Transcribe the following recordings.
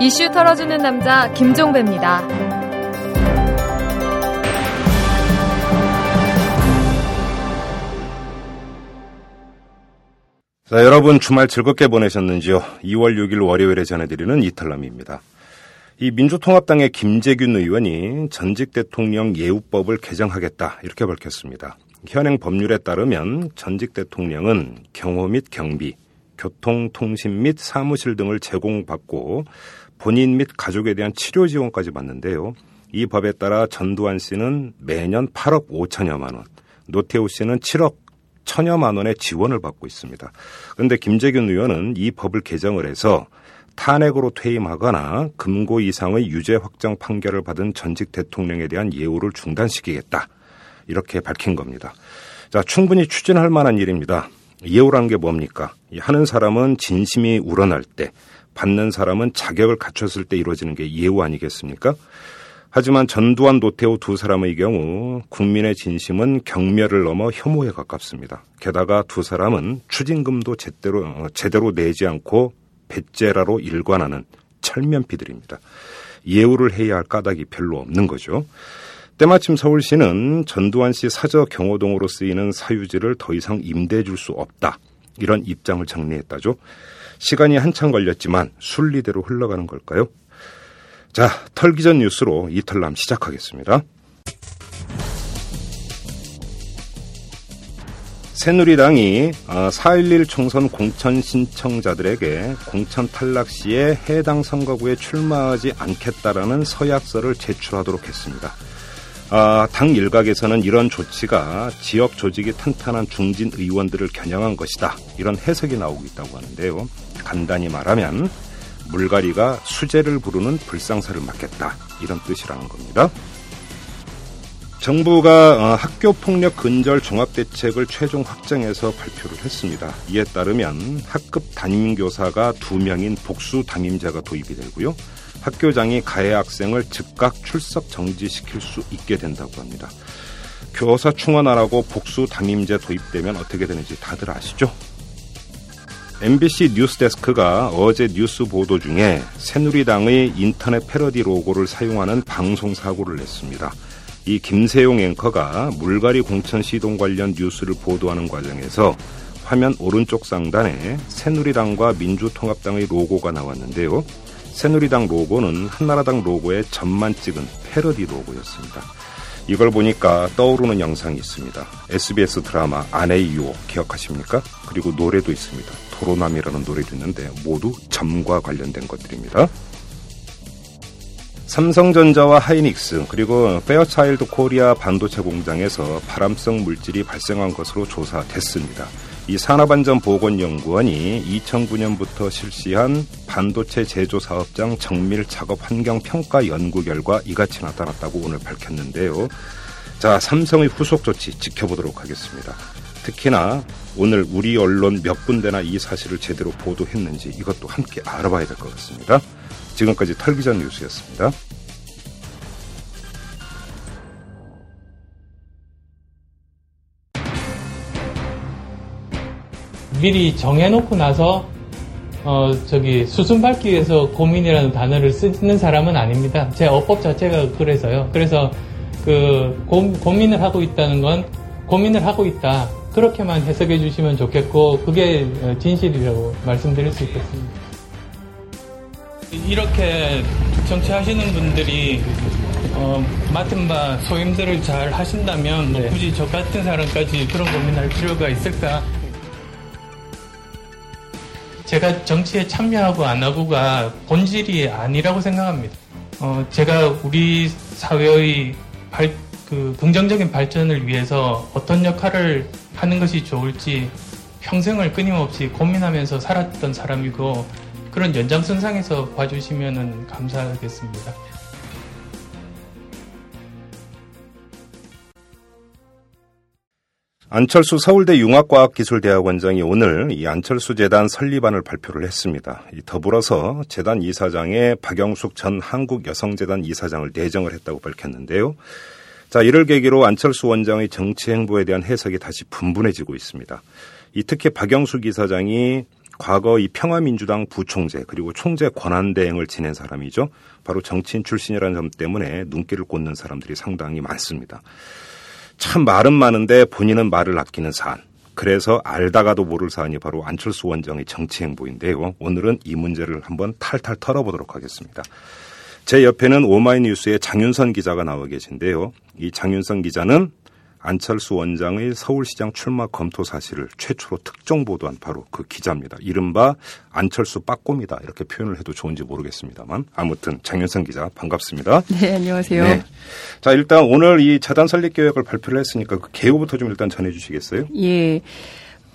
이슈 털어주는 남자 김종배입니다. 자, 여러분 주말 즐겁게 보내셨는지요? 2월 6일 월요일에 전해드리는 이탈남입니다. 이 민주통합당의 김재균 의원이 전직 대통령 예우법을 개정하겠다 이렇게 밝혔습니다. 현행 법률에 따르면 전직 대통령은 경호 및 경비, 교통, 통신 및 사무실 등을 제공받고 본인 및 가족에 대한 치료 지원까지 받는데요. 이 법에 따라 전두환 씨는 매년 8억 5천여만 원, 노태우 씨는 7억 천여만 원의 지원을 받고 있습니다. 그런데 김재균 의원은 이 법을 개정을 해서 탄핵으로 퇴임하거나 금고 이상의 유죄 확정 판결을 받은 전직 대통령에 대한 예우를 중단시키겠다. 이렇게 밝힌 겁니다. 자, 충분히 추진할 만한 일입니다. 예우란 게 뭡니까? 하는 사람은 진심이 우러날 때, 받는 사람은 자격을 갖췄을 때 이루어지는 게 예우 아니겠습니까? 하지만 전두환 노태우 두 사람의 경우 국민의 진심은 경멸을 넘어 혐오에 가깝습니다. 게다가 두 사람은 추징금도 제대로 어, 제대로 내지 않고 배째라로 일관하는 철면피들입니다. 예우를 해야 할 까닭이 별로 없는 거죠. 때마침 서울시는 전두환 씨 사저 경호동으로 쓰이는 사유지를 더 이상 임대해 줄 수 없다. 이런 입장을 정리했다죠. 시간이 한참 걸렸지만 순리대로 흘러가는 걸까요? 자, 털기 전 뉴스로 이탈남 시작하겠습니다. 새누리당이 4.11 아, 총선 공천 신청자들에게 공천 탈락 시에 해당 선거구에 출마하지 않겠다라는 서약서를 제출하도록 했습니다. 아, 당 일각에서는 이런 조치가 지역 조직이 탄탄한 중진 의원들을 겨냥한 것이다. 이런 해석이 나오고 있다고 하는데요. 간단히 말하면 물갈이가 수재를 부르는 불상사를 막겠다 이런 뜻이라는 겁니다. 정부가 어, 학교 폭력 근절 종합 대책을 최종 확정해서 발표를 했습니다. 이에 따르면 학급 담임 교사가 두 명인 복수 담임자가 도입이 되고요. 학교장이 가해 학생을 즉각 출석 정지시킬 수 있게 된다고 합니다. 교사 충원하라고 복수 담임제 도입되면 어떻게 되는지 다들 아시죠? MBC 뉴스데스크가 어제 뉴스 보도 중에 새누리당의 인터넷 패러디 로고를 사용하는 방송 사고를 냈습니다. 이 김세용 앵커가 물갈이 공천 시동 관련 뉴스를 보도하는 과정에서 화면 오른쪽 상단에 새누리당과 민주통합당의 로고가 나왔는데요. 새누리당 로고는 한나라당 로고의 점만 찍은 패러디 로고였습니다. 이걸 보니까 떠오르는 영상이 있습니다. SBS 드라마 아내의 유혹 기억하십니까? 그리고 노래도 있습니다. 도로남이라는 노래도 있는데 모두 점과 관련된 것들입니다. 삼성전자와 하이닉스 그리고 페어차일드 코리아 반도체 공장에서 발암성 물질이 발생한 것으로 조사됐습니다. 이 산업안전보건연구원이 2009년부터 실시한 반도체 제조 사업장 정밀 작업 환경 평가 연구 결과 이같이 나타났다고 오늘 밝혔는데요. 자, 삼성의 후속 조치 지켜보도록 하겠습니다. 특히나 오늘 우리 언론 몇 군데나 이 사실을 제대로 보도했는지 이것도 함께 알아봐야 될 것 같습니다. 지금까지 털기전 뉴스였습니다. 미리 정해놓고 나서 어 저기 수순 밟기 위해서 고민이라는 단어를 쓰는 사람은 아닙니다. 제 어법 자체가 그래서요. 그래서 그 고, 고민을 하고 있다는 건 고민을 하고 있다. 그렇게만 해석해 주시면 좋겠고 그게 진실이라고 말씀드릴 수 있겠습니다. 이렇게 정치하시는 분들이 어, 맡은 바 소임들을 잘 하신다면 뭐 네. 굳이 저 같은 사람까지 그런 고민할 필요가 있을까? 제가 정치에 참여하고 안 하고가 본질이 아니라고 생각합니다. 어, 제가 우리 사회의 발, 그 긍정적인 발전을 위해서 어떤 역할을 하는 것이 좋을지 평생을 끊임없이 고민하면서 살았던 사람이고 그런 연장선상에서 봐주시면 감사하겠습니다. 안철수 서울대 융합과학기술대학원장이 오늘 이 안철수 재단 설립안을 발표를 했습니다. 더불어서 재단 이사장에 박영숙 전 한국여성재단 이사장을 내정을 했다고 밝혔는데요. 자, 이를 계기로 안철수 원장의 정치 행보에 대한 해석이 다시 분분해지고 있습니다. 이 특히 박영숙 이사장이 과거 이 평화민주당 부총재 그리고 총재 권한 대행을 지낸 사람이죠. 바로 정치인 출신이라는 점 때문에 눈길을 꽂는 사람들이 상당히 많습니다. 참 말은 많은데 본인은 말을 아끼는 사안. 그래서 알다가도 모를 사안이 바로 안철수 원장의 정치 행보인데요. 오늘은 이 문제를 한번 탈탈 털어보도록 하겠습니다. 제 옆에는 오마이뉴스의 장윤선 기자가 나와 계신데요. 이 장윤선 기자는 안철수 원장의 서울시장 출마 검토 사실을 최초로 특정 보도한 바로 그 기자입니다. 이른바 안철수 빠꼼이다 이렇게 표현을 해도 좋은지 모르겠습니다만 아무튼 장윤선 기자 반갑습니다. 네 안녕하세요. 네. 자 일단 오늘 이 재단 설립 계획을 발표를 했으니까 그 개요부터 좀 일단 전해주시겠어요? 예.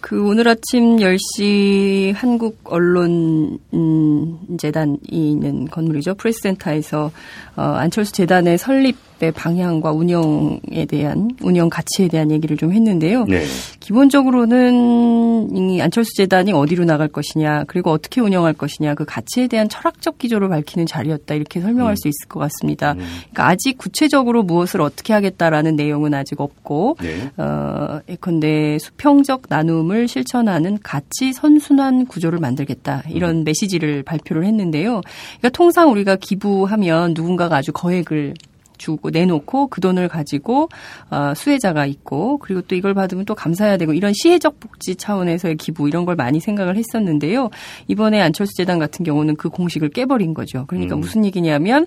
그 오늘 아침 10시 한국 언론 음, 재단이 있는 건물이죠. 프레스센터에서 어, 안철수 재단의 설립 의 방향과 운영에 대한 운영 가치에 대한 얘기를 좀 했는데요. 네. 기본적으로는 이 안철수 재단이 어디로 나갈 것이냐, 그리고 어떻게 운영할 것이냐, 그 가치에 대한 철학적 기조를 밝히는 자리였다 이렇게 설명할 음. 수 있을 것 같습니다. 음. 그러니까 아직 구체적으로 무엇을 어떻게 하겠다라는 내용은 아직 없고, 네. 어, 예컨대 수평적 나눔을 실천하는 가치 선순환 구조를 만들겠다 이런 음. 메시지를 발표를 했는데요. 그러니까 통상 우리가 기부하면 누군가가 아주 거액을 주고 내놓고 그 돈을 가지고 어, 수혜자가 있고 그리고 또 이걸 받으면 또 감사해야 되고 이런 시혜적 복지 차원에서의 기부 이런 걸 많이 생각을 했었는데요. 이번에 안철수 재단 같은 경우는 그 공식을 깨버린 거죠. 그러니까 음. 무슨 얘기냐면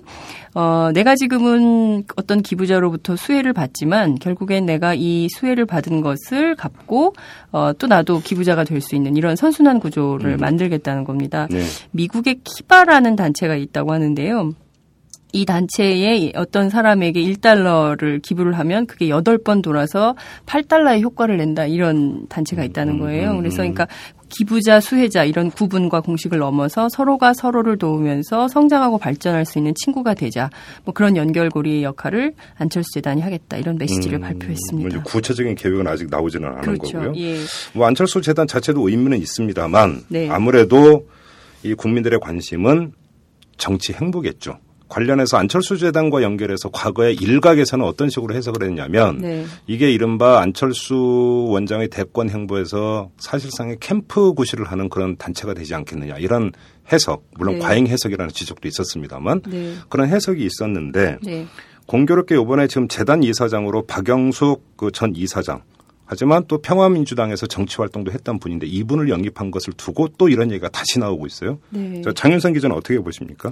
어, 내가 지금은 어떤 기부자로부터 수혜를 받지만 결국엔 내가 이 수혜를 받은 것을 갚고 어, 또 나도 기부자가 될 수 있는 이런 선순환 구조를 음. 만들겠다는 겁니다. 네. 미국의 키바라는 단체가 있다고 하는데요. 이 단체에 어떤 사람에게 1달러를 기부를 하면 그게 8번 돌아서 8달러의 효과를 낸다 이런 단체가 있다는 음, 거예요. 음, 그래서 음. 그러니까 기부자, 수혜자 이런 구분과 공식을 넘어서 서로가 서로를 도우면서 성장하고 발전할 수 있는 친구가 되자. 뭐 그런 연결고리의 역할을 안철수 재단이 하겠다 이런 메시지를 음, 발표했습니다. 구체적인 계획은 아직 나오지는 않은 그렇죠. 거고요. 예. 뭐 안철수 재단 자체도 의미는 있습니다만 네. 아무래도 이 국민들의 관심은 정치 행보겠죠. 관련해서 안철수 재단과 연결해서 과거에 일각에서는 어떤 식으로 해석을 했냐면 네. 이게 이른바 안철수 원장의 대권 행보에서 사실상의 캠프 구실을 하는 그런 단체가 되지 않겠느냐 이런 해석 물론 네. 과잉 해석이라는 지적도 있었습니다만 네. 그런 해석이 있었는데 네. 공교롭게 이번에 지금 재단 이사장으로 박영숙 그 전 이사장 하지만 또 평화민주당에서 정치 활동도 했던 분인데 이분을 영입한 것을 두고 또 이런 얘기가 다시 나오고 있어요. 네. 장윤선 기자는 어떻게 보십니까?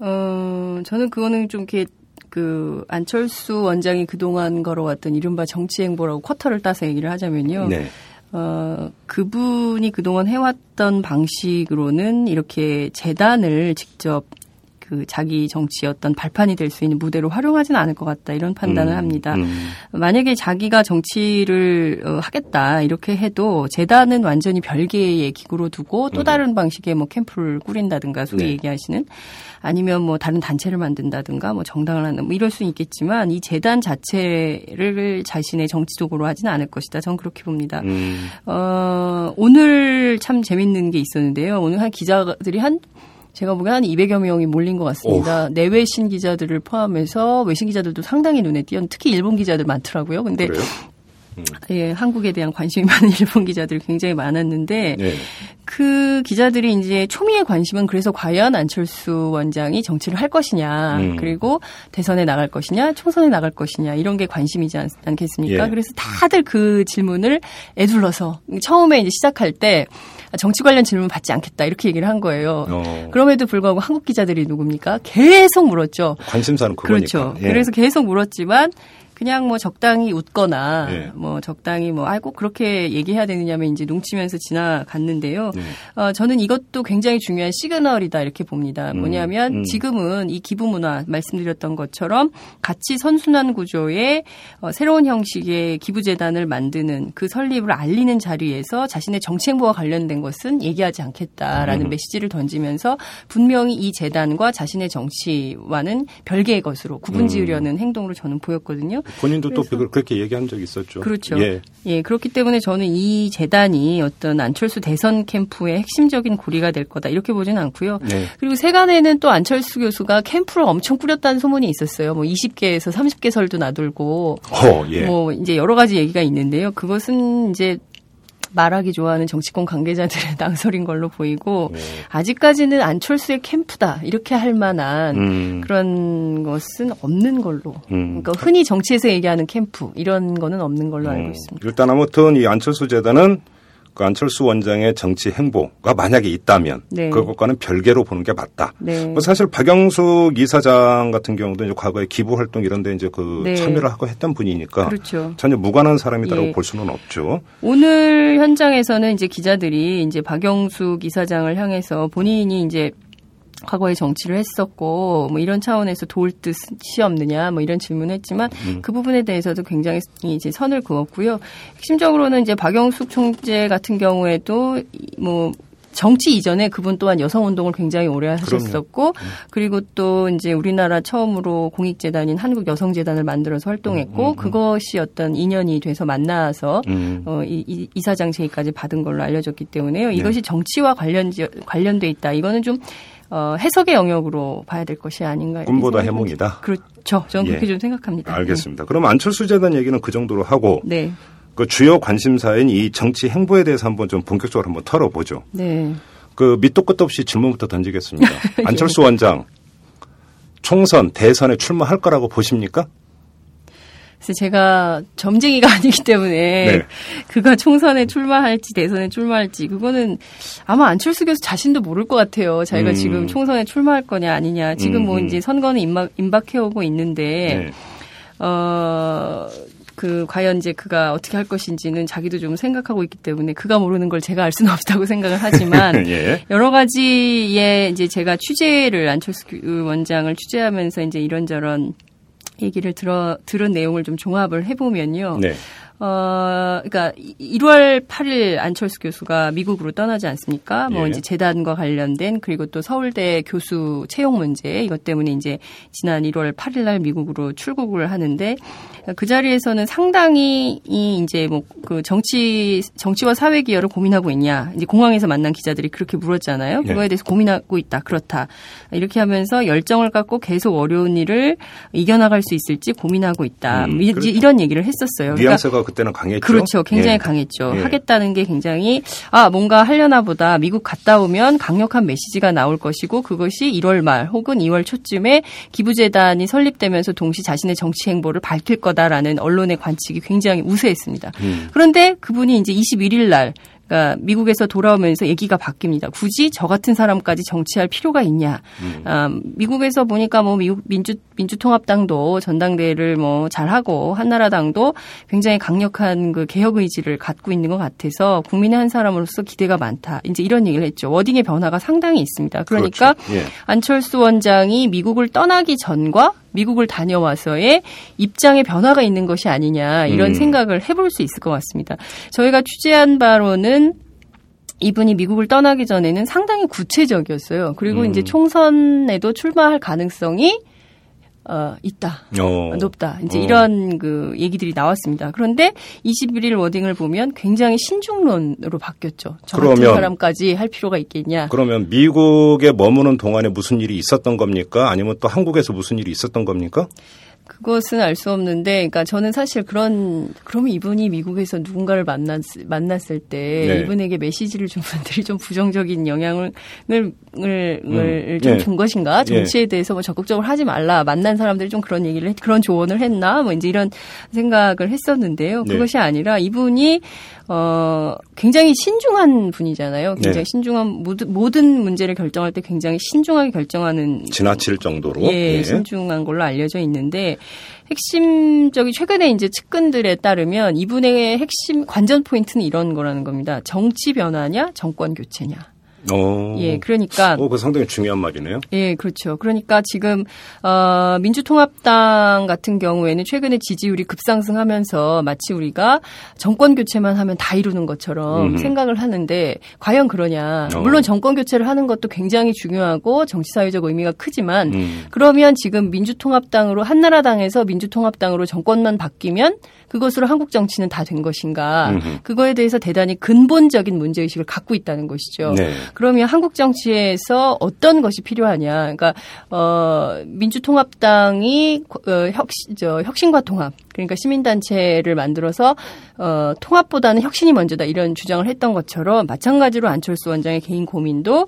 어, 저는 그거는 좀 이렇게 그 안철수 원장이 그동안 걸어왔던 이른바 정치 행보라고 쿼터를 따서 얘기를 하자면요. 네. 어, 그분이 그동안 해왔던 방식으로는 이렇게 재단을 직접 그 자기 정치의 어떤 발판이 될 수 있는 무대로 활용하지는 않을 것 같다 이런 판단을 음, 합니다. 음. 만약에 자기가 정치를 어, 하겠다 이렇게 해도 재단은 완전히 별개의 기구로 두고 또 음. 다른 음. 방식의 뭐 캠프를 꾸린다든가 소위 네. 얘기하시는 아니면 뭐 다른 단체를 만든다든가 뭐 정당을 하는 뭐 이럴 수는 있겠지만 이 재단 자체를 자신의 정치적으로 하지는 않을 것이다. 저는 그렇게 봅니다. 음. 어, 오늘 참 재밌는 게 있었는데요. 오늘 한 기자들이 한 제가 보기엔 한 200여 명이 몰린 것 같습니다. 오. 내외신 기자들을 포함해서 외신 기자들도 상당히 눈에 띄었 특히 일본 기자들 많더라고요. 근데 그래요? 음. 예, 한국에 대한 관심이 많은 일본 기자들이 굉장히 많았는데 네. 그 기자들이 이제 초미의 관심은 그래서 과연 안철수 원장이 정치를 할 것이냐 음. 그리고 대선에 나갈 것이냐 총선에 나갈 것이냐 이런 게 관심이지 않, 겠습니까 예. 그래서 다들 그 질문을 애둘러서 처음에 이제 시작할 때 정치 관련 질문 받지 않겠다 이렇게 얘기를 한 거예요. 어. 그럼에도 불구하고 한국 기자들이 누굽니까? 계속 물었죠. 관심사는 그거니까. 그렇죠. 예. 그래서 계속 물었지만 그냥 뭐 적당히 웃거나 네. 뭐 적당히 뭐 아이고 그렇게 얘기해야 되느냐면 이제 농치면서 지나갔는데요. 네. 어, 저는 이것도 굉장히 중요한 시그널이다 이렇게 봅니다. 음. 뭐냐면 음. 지금은 이 기부 문화 말씀드렸던 것처럼 가치 선순환 구조의 어, 새로운 형식의 기부 재단을 만드는 그 설립을 알리는 자리에서 자신의 정치 행보와 관련된 것은 얘기하지 않겠다라는 음. 메시지를 던지면서 분명히 이 재단과 자신의 정치와는 별개의 것으로 구분 지으려는 음. 행동으로 저는 보였거든요. 본인도 또 그렇게 얘기한 적이 있었죠. 그렇죠. 예. 예. 그렇기 때문에 저는 이 재단이 어떤 안철수 대선 캠프의 핵심적인 고리가 될 거다 이렇게 보지는 않고요. 네. 그리고 세간에는 또 안철수 교수가 캠프를 엄청 꾸렸다는 소문이 있었어요. 뭐 20개에서 30개 설도 나돌고 어, 예. 뭐 이제 여러 가지 얘기가 있는데요. 그것은 이제 말하기 좋아하는 정치권 관계자들의 낭설인 걸로 보이고 네. 아직까지는 안철수의 캠프다 이렇게 할 만한 음. 그런 것은 없는 걸로. 음. 그러니까 흔히 정치에서 얘기하는 캠프 이런 거는 없는 걸로 알고 음. 있습니다. 일단 아무튼 이 안철수 재단은 그 안철수 원장의 정치 행보가 만약에 있다면 네. 그것과는 별개로 보는 게 맞다. 네. 뭐 사실 박영숙 이사장 같은 경우도 이제 과거에 기부 활동 이런 데 이제 그 네. 참여를 하고 했던 분이니까 그렇죠. 전혀 무관한 사람이다라고 예. 볼 수는 없죠. 오늘 현장에서는 이제 기자들이 이제 박영숙 이사장을 향해서 본인이 이제 과거에 정치를 했었고 뭐 이런 차원에서 도울 뜻이 없느냐 뭐 이런 질문했지만 음. 그 부분에 대해서도 굉장히 이제 선을 그었고요. 핵심적으로는 이제 박영숙 총재 같은 경우에도 뭐 정치 이전에 그분 또한 여성 운동을 굉장히 오래 하셨었고 음. 그리고 또 이제 우리나라 처음으로 공익재단인 한국 여성재단을 만들어서 활동했고 음, 음, 음. 그것이 어떤 인연이 돼서 만나서 음. 어, 이, 이, 이사장 제의까지 받은 걸로 알려졌기 때문에요. 이것이 네. 정치와 관련 관련돼 있다. 이거는 좀 어, 해석의 영역으로 봐야 될 것이 아닌가. 꿈보다 해몽이다. 그렇죠. 저는 그렇게 예. 좀 생각합니다. 알겠습니다. 네. 그럼 안철수 재단 얘기는 그 정도로 하고 네. 그 주요 관심사인 이 정치 행보에 대해서 한번 좀 본격적으로 한번 털어보죠. 네. 그 밑도 끝도 없이 질문부터 던지겠습니다. 예. 안철수 원장 총선 대선에 출마할 거라고 보십니까? 그래서 제가 점쟁이가 아니기 때문에 네. 그가 총선에 출마할지 대선에 출마할지 그거는 아마 안철수 교수 자신도 모를 것 같아요. 자기가 음. 지금 총선에 출마할 거냐 아니냐. 지금 뭐 음. 뭐 이제 선거는 임박, 임박해오고 있는데 네. 어. 그 과연 이제 그가 어떻게 할 것인지는 자기도 좀 생각하고 있기 때문에 그가 모르는 걸 제가 알 수는 없다고 생각을 하지만 예. 여러 가지의 이제 제가 취재를 안철수 원장을 취재하면서 이제 이런저런 얘기를 들어 들은 내용을 좀 종합을 해보면요. 네. 어, 그러니까 1월 8일 안철수 교수가 미국으로 떠나지 않습니까? 뭐 예. 이제 재단과 관련된 그리고 또 서울대 교수 채용 문제 이것 때문에 이제 지난 1월 8일 날 미국으로 출국을 하는데 그 자리에서는 상당히 이 이제 뭐 그 정치 정치와 사회 기여를 고민하고 있냐 이제 공항에서 만난 기자들이 그렇게 물었잖아요. 네. 그거에 대해서 고민하고 있다 그렇다 이렇게 하면서 열정을 갖고 계속 어려운 일을 이겨나갈 수 있을지 고민하고 있다 음, 이, 그렇죠. 이런 얘기를 했었어요. 그러니까 그때는 강했죠. 그렇죠. 굉장히 예. 강했죠. 예. 하겠다는 게 굉장히 아 뭔가 하려나 보다 미국 갔다 오면 강력한 메시지가 나올 것이고 그것이 1월 말 혹은 2월 초쯤에 기부재단이 설립되면서 동시 자신의 정치 행보를 밝힐 거다라는 언론의 관측이 굉장히 우세했습니다. 음. 그런데 그분이 이제 21일 날 그러니까 미국에서 돌아오면서 얘기가 바뀝니다. 굳이 저 같은 사람까지 정치할 필요가 있냐? 음. 아, 미국에서 보니까 뭐 미국 민주 민주통합당도 전당대회를 뭐 잘하고 한나라당도 굉장히 강력한 그 개혁 의지를 갖고 있는 것 같아서 국민의 한 사람으로서 기대가 많다. 이제 이런 얘기를 했죠. 워딩의 변화가 상당히 있습니다. 그러니까 그렇죠. 예. 안철수 원장이 미국을 떠나기 전과 미국을 다녀와서의 입장의 변화가 있는 것이 아니냐 이런 음. 생각을 해볼 수 있을 것 같습니다. 저희가 취재한 바로는 이분이 미국을 떠나기 전에는 상당히 구체적이었어요. 그리고 음. 이제 총선에도 출마할 가능성이 어, 있다. 어. 높다. 이제 어. 이런 그 얘기들이 나왔습니다. 그런데 21일 워딩을 보면 굉장히 신중론으로 바뀌었죠. 저 그러면, 사람까지 할 필요가 있겠냐. 그러면 미국에 머무는 동안에 무슨 일이 있었던 겁니까? 아니면 또 한국에서 무슨 일이 있었던 겁니까? 그것은 알 수 없는데, 그러니까 저는 사실 그런 그러면 이분이 미국에서 누군가를 만났 만났을 때 네. 이분에게 메시지를 준 분들이 좀 부정적인 영향을 을, 을, 음. 좀준 네. 것인가? 정치에 네. 대해서 뭐 적극적으로 하지 말라. 만난 사람들이 좀 그런 얘기를 했, 그런 조언을 했나? 뭐 이제 이런 생각을 했었는데요. 네. 그것이 아니라 이분이 어, 굉장히 신중한 분이잖아요. 굉장히 네. 신중한 모든, 모든 문제를 결정할 때 굉장히 신중하게 결정하는 지나칠 정도로 예, 네. 신중한 걸로 알려져 있는데 핵심적인 최근에 이제 측근들에 따르면 이분의 핵심 관전 포인트는 이런 거라는 겁니다. 정치 변화냐, 정권 교체냐. 오. 예, 그러니까. 오, 그 상당히 중요한 말이네요. 예, 그렇죠. 그러니까 지금, 어, 민주통합당 같은 경우에는 최근에 지지율이 급상승하면서 마치 우리가 정권 교체만 하면 다 이루는 것처럼 음. 생각을 하는데 과연 그러냐. 어. 물론 정권 교체를 하는 것도 굉장히 중요하고 정치사회적 의미가 크지만 음. 그러면 지금 민주통합당으로 한나라당에서 민주통합당으로 정권만 바뀌면 그것으로 한국 정치는 다 된 것인가? 음흠. 그거에 대해서 대단히 근본적인 문제 의식을 갖고 있다는 것이죠. 네. 그러면 한국 정치에서 어떤 것이 필요하냐? 그러니까 어 민주통합당이 어, 혁신 저 혁신과 통합 그러니까 시민단체를 만들어서 어 통합보다는 혁신이 먼저다 이런 주장을 했던 것처럼 마찬가지로 안철수 원장의 개인 고민도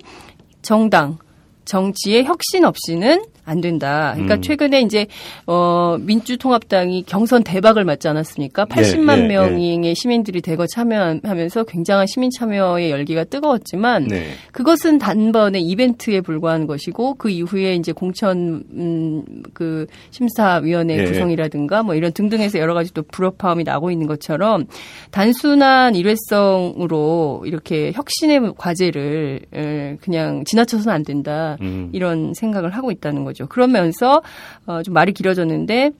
정당 정치의 혁신 없이는 안 된다. 그러니까 음. 최근에 이제 어 민주통합당이 경선 대박을 맞지 않았습니까? 80만 예, 예, 명의 예. 시민들이 대거 참여하면서 굉장한 시민 참여의 열기가 뜨거웠지만 네. 그것은 단번에 이벤트에 불과한 것이고 그 이후에 이제 공천 음, 그 심사위원회 예. 구성이라든가 뭐 이런 등등해서 여러 가지 또 불협화음이 나고 있는 것처럼 단순한 일회성으로 이렇게 혁신의 과제를 그냥 지나쳐서는 안 된다. 음. 이런 생각을 하고 있다는 거죠. 거죠. 그러면서 어, 좀 말이 길어졌는데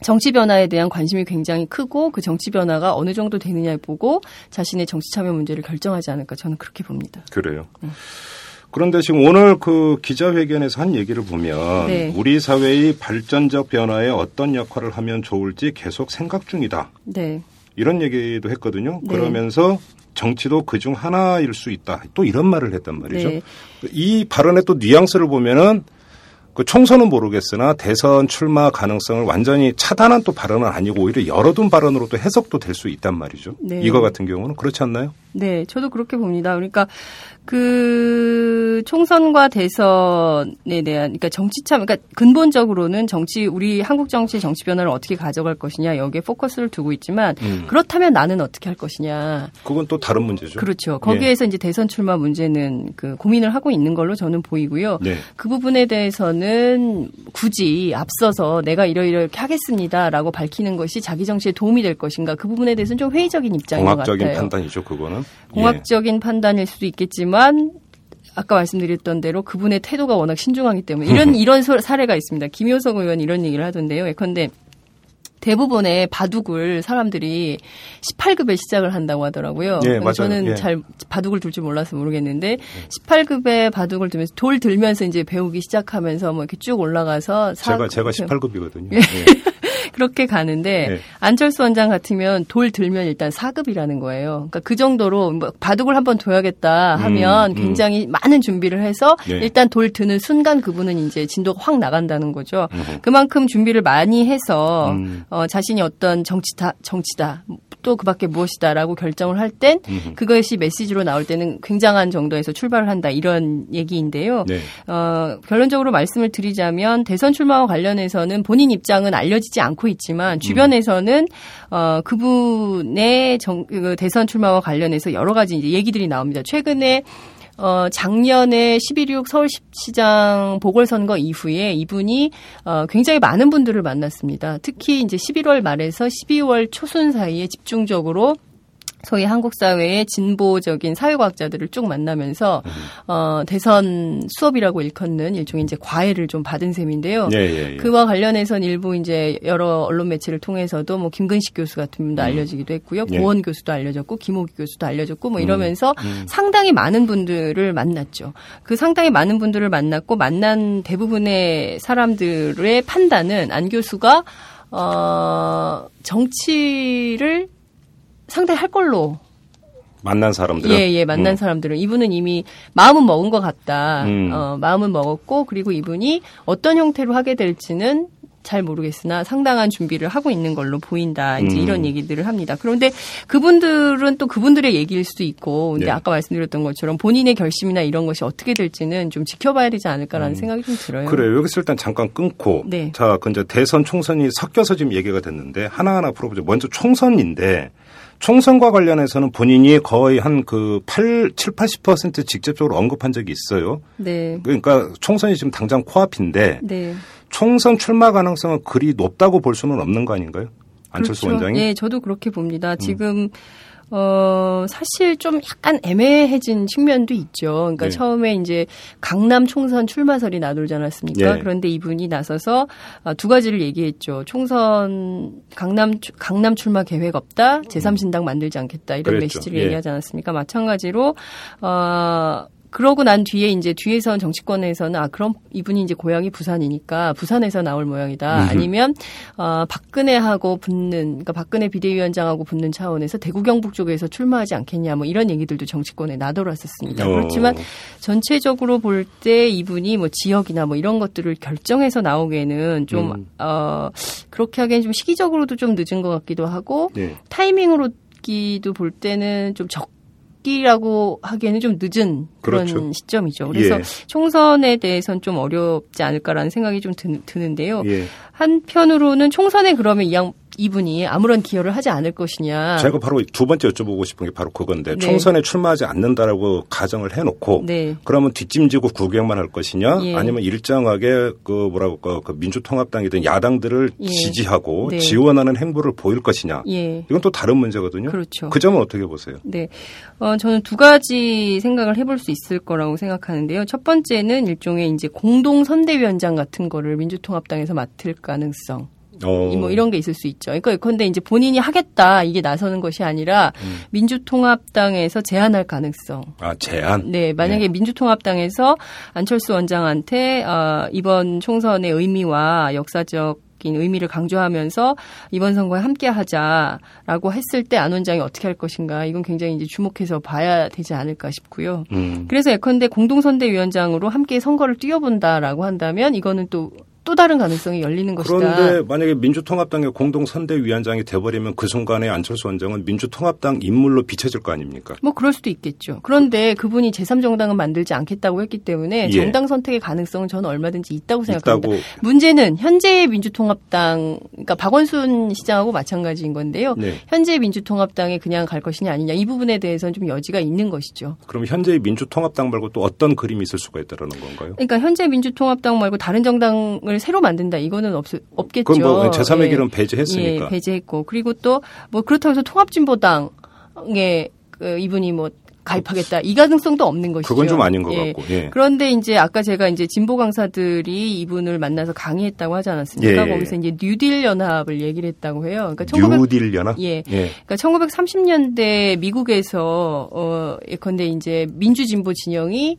정치 변화에 대한 관심이 굉장히 크고 그 정치 변화가 어느 정도 되느냐에 보고 자신의 정치 참여 문제를 결정하지 않을까 저는 그렇게 봅니다. 그래요. 네. 그런데 지금 오늘 그 기자회견에서 한 얘기를 보면 네. 우리 사회의 발전적 변화에 어떤 역할을 하면 좋을지 계속 생각 중이다. 네. 이런 얘기도 했거든요. 네. 그러면서 정치도 그중 하나일 수 있다. 또 이런 말을 했단 말이죠. 네. 이 발언의 또 뉘앙스를 보면은 그 총선은 모르겠으나 대선 출마 가능성을 완전히 차단한 또 발언은 아니고 오히려 열어둔 발언으로 또 해석도 될 수 있단 말이죠. 네. 이거 같은 경우는 그렇지 않나요? 네, 저도 그렇게 봅니다. 그러니까 그 총선과 대선에 대한 그러니까 정치 참 그러니까 근본적으로는 정치 우리 한국 정치 정치 변화를 어떻게 가져갈 것이냐 여기에 포커스를 두고 있지만 음. 그렇다면 나는 어떻게 할 것이냐 그건 또 다른 문제죠. 그렇죠. 거기에서 네. 이제 대선 출마 문제는 그 고민을 하고 있는 걸로 저는 보이고요. 네. 그 부분에 대해서는 굳이 앞서서 내가 이러이렇게 하겠습니다라고 밝히는 것이 자기 정치에 도움이 될 것인가 그 부분에 대해서는 좀 회의적인 입장인 것 같아요. 공학적인 판단이죠, 그거는. 공학적인 예. 판단일 수도 있겠지만 아까 말씀드렸던 대로 그분의 태도가 워낙 신중하기 때문에 이런 이런 사례가 있습니다. 김효석 의원 이런 얘기를 하던데요. 예컨대 대부분의 바둑을 사람들이 18급에 시작을 한다고 하더라고요. 예, 맞아요. 저는 예. 잘 바둑을 둘 줄 몰라서 모르겠는데 18급에 바둑을 두면서 돌 들면서 이제 배우기 시작하면서 뭐 이렇게 쭉 올라가서 제가 제가 18급이거든요. 예. 그렇게 가는데 네. 안철수 원장 같으면 돌 들면 일단 4급이라는 거예요. 그러니까 그 정도로 뭐 바둑을 한번 둬야겠다 하면 음, 음. 굉장히 많은 준비를 해서 네. 일단 돌 드는 순간 그분은 이제 진도가 확 나간다는 거죠. 음. 그만큼 준비를 많이 해서 음. 어, 자신이 어떤 정치다 정치다 또 그밖에 무엇이다라고 결정을 할 땐 그것이 메시지로 나올 때는 굉장한 정도에서 출발을 한다 이런 얘기인데요. 네. 어, 결론적으로 말씀을 드리자면 대선 출마와 관련해서는 본인 입장은 알려지지 않고 있지만 주변에서는 어, 그분의 정, 그 대선 출마와 관련해서 여러 가지 이제 얘기들이 나옵니다. 최근에 어, 작년에 11.6 서울시장 보궐선거 이후에 이분이 어, 굉장히 많은 분들을 만났습니다. 특히 이제 11월 말에서 12월 초순 사이에 집중적으로 소위 한국 사회의 진보적인 사회과학자들을 쭉 만나면서 음. 어, 대선 수업이라고 일컫는 일종의 이제 과외를 좀 받은 셈인데요. 예, 예, 예. 그와 관련해서는 일부 이제 여러 언론 매체를 통해서도 뭐 김근식 교수 같은 분도 음. 알려지기도 했고요. 예. 고원 교수도 알려졌고 김호기 교수도 알려졌고 뭐 음. 이러면서 음. 상당히 많은 분들을 만났죠. 그 상당히 많은 분들을 만났고 만난 대부분의 사람들의 판단은 안 교수가 어, 정치를 상당히 할 걸로 만난 사람들은 예, 예, 만난 음. 사람들은 이분은 이미 마음은 먹은 것 같다. 음. 어, 마음은 먹었고 그리고 이분이 어떤 형태로 하게 될지는 잘 모르겠으나 상당한 준비를 하고 있는 걸로 보인다. 이제 음. 이런 얘기들을 합니다. 그런데 그분들은 또 그분들의 얘기일 수도 있고, 근데 네. 아까 말씀드렸던 것처럼 본인의 결심이나 이런 것이 어떻게 될지는 좀 지켜봐야 되지 않을까라는 음. 생각이 좀 들어요. 그래요. 여기서 일단 잠깐 끊고, 네. 자, 그 이제 대선 총선이 섞여서 지금 얘기가 됐는데 하나하나 풀어보죠. 먼저 총선인데 총선과 관련해서는 본인이 거의 한 그 8, 7, 80% 직접적으로 언급한 적이 있어요. 네. 그러니까 총선이 지금 당장 코앞인데 네. 총선 출마 가능성은 그리 높다고 볼 수는 없는 거 아닌가요? 안철수 그렇죠. 원장이? 네, 저도 그렇게 봅니다. 지금 음. 어, 사실 좀 약간 애매해진 측면도 있죠. 그러니까 네. 처음에 이제 강남 총선 출마설이 나돌지 않았습니까? 네. 그런데 이분이 나서서 어, 두 가지를 얘기했죠. 총선 강남 강남 출마 계획 없다. 제3신당 만들지 않겠다. 이런 그랬죠. 메시지를 예. 얘기하지 않았습니까? 마찬가지로 어 그러고 난 뒤에 이제 뒤에선 정치권에서는 아 그럼 이분이 이제 고향이 부산이니까 부산에서 나올 모양이다. 음흠. 아니면 어 박근혜하고 붙는 그러니까 박근혜 비대위원장하고 붙는 차원에서 대구 경북 쪽에서 출마하지 않겠냐 뭐 이런 얘기들도 정치권에 나돌았었습니다. 어. 그렇지만 전체적으로 볼 때 이분이 뭐 지역이나 뭐 이런 것들을 결정해서 나오기에는 좀어 음. 그렇게 하기엔 좀 시기적으로도 좀 늦은 것 같기도 하고 네. 타이밍으로 기도 볼 때는 좀 적. 이라고 하기에는 좀 늦은 그런 그렇죠. 시점이죠. 그래서 예. 총선에 대해서는 좀 어렵지 않을까라는 생각이 좀 드, 는데요 예. 한편으로는 총선에 그러면 이 양 이분이 아무런 기여를 하지 않을 것이냐. 제가 바로 두 번째 여쭤보고 싶은 게 바로 그건데 네. 총선에 출마하지 않는다라고 가정을 해놓고 네. 그러면 뒷짐지고 구경만 할 것이냐 예. 아니면 일정하게 그 뭐라고 그, 그 민주통합당이든 야당들을 예. 지지하고 네. 지원하는 행보를 보일 것이냐. 예. 이건 또 다른 문제거든요. 그렇죠. 그 점은 어떻게 보세요? 네, 어, 저는 두 가지 생각을 해볼 수 있을 거라고 생각하는데요. 첫 번째는 일종의 이제 공동 선대위원장 같은 거를 민주통합당에서 맡을 가능성. 어. 뭐 이런 게 있을 수 있죠. 그러니까 근데 이제 본인이 하겠다 이게 나서는 것이 아니라 음. 민주통합당에서 제안할 가능성. 아 제안. 네, 만약에 네. 민주통합당에서 안철수 원장한테 어, 이번 총선의 의미와 역사적 의미를 강조하면서 이번 선거에 함께 하자라고 했을 때 안 원장이 어떻게 할 것인가 이건 굉장히 이제 주목해서 봐야 되지 않을까 싶고요. 음. 그래서 예컨대 공동선대위원장으로 함께 선거를 뛰어본다라고 한다면 이거는 또 또 다른 가능성이 열리는 것이다. 그런데 만약에 민주통합당의 공동선대위원장이 돼버리면 그 순간에 안철수 원장은 민주통합당 인물로 비춰질 거 아닙니까? 뭐 그럴 수도 있겠죠. 그런데 그분이 제3정당은 만들지 않겠다고 했기 때문에 예. 정당 선택의 가능성은 저는 얼마든지 있다고 생각합니다. 있다고. 문제는 현재의 민주통합당, 그러니까 박원순 시장하고 마찬가지인 건데요. 네. 현재의 민주통합당에 그냥 갈 것이냐 아니냐 이 부분에 대해서는 좀 여지가 있는 것이죠. 그럼 현재의 민주통합당 말고 또 어떤 그림이 있을 수가 있다는 건가요? 그러니까 현재 민주통합당 말고 다른 정당을 새로 만든다 이거는 없, 없겠죠. 그건 뭐 제3의 예. 길은 배제했으니까. 예, 배제했고 그리고 또 뭐 그렇다고 해서 통합진보당에 그 이분이 뭐 가입하겠다 이 가능성도 없는 것이죠. 그건 좀 아닌 것 예. 같고. 예. 그런데 이제 아까 제가 이제 진보 강사들이 이분을 만나서 강의했다고 하지 않았습니까? 예. 거기서 이제 뉴딜 연합을 얘기를 했다고 해요. 그러니까 1900, 뉴딜 연합? 예. 예. 그러니까 1930년대 미국에서 어 예컨대 이제 민주 진보 진영이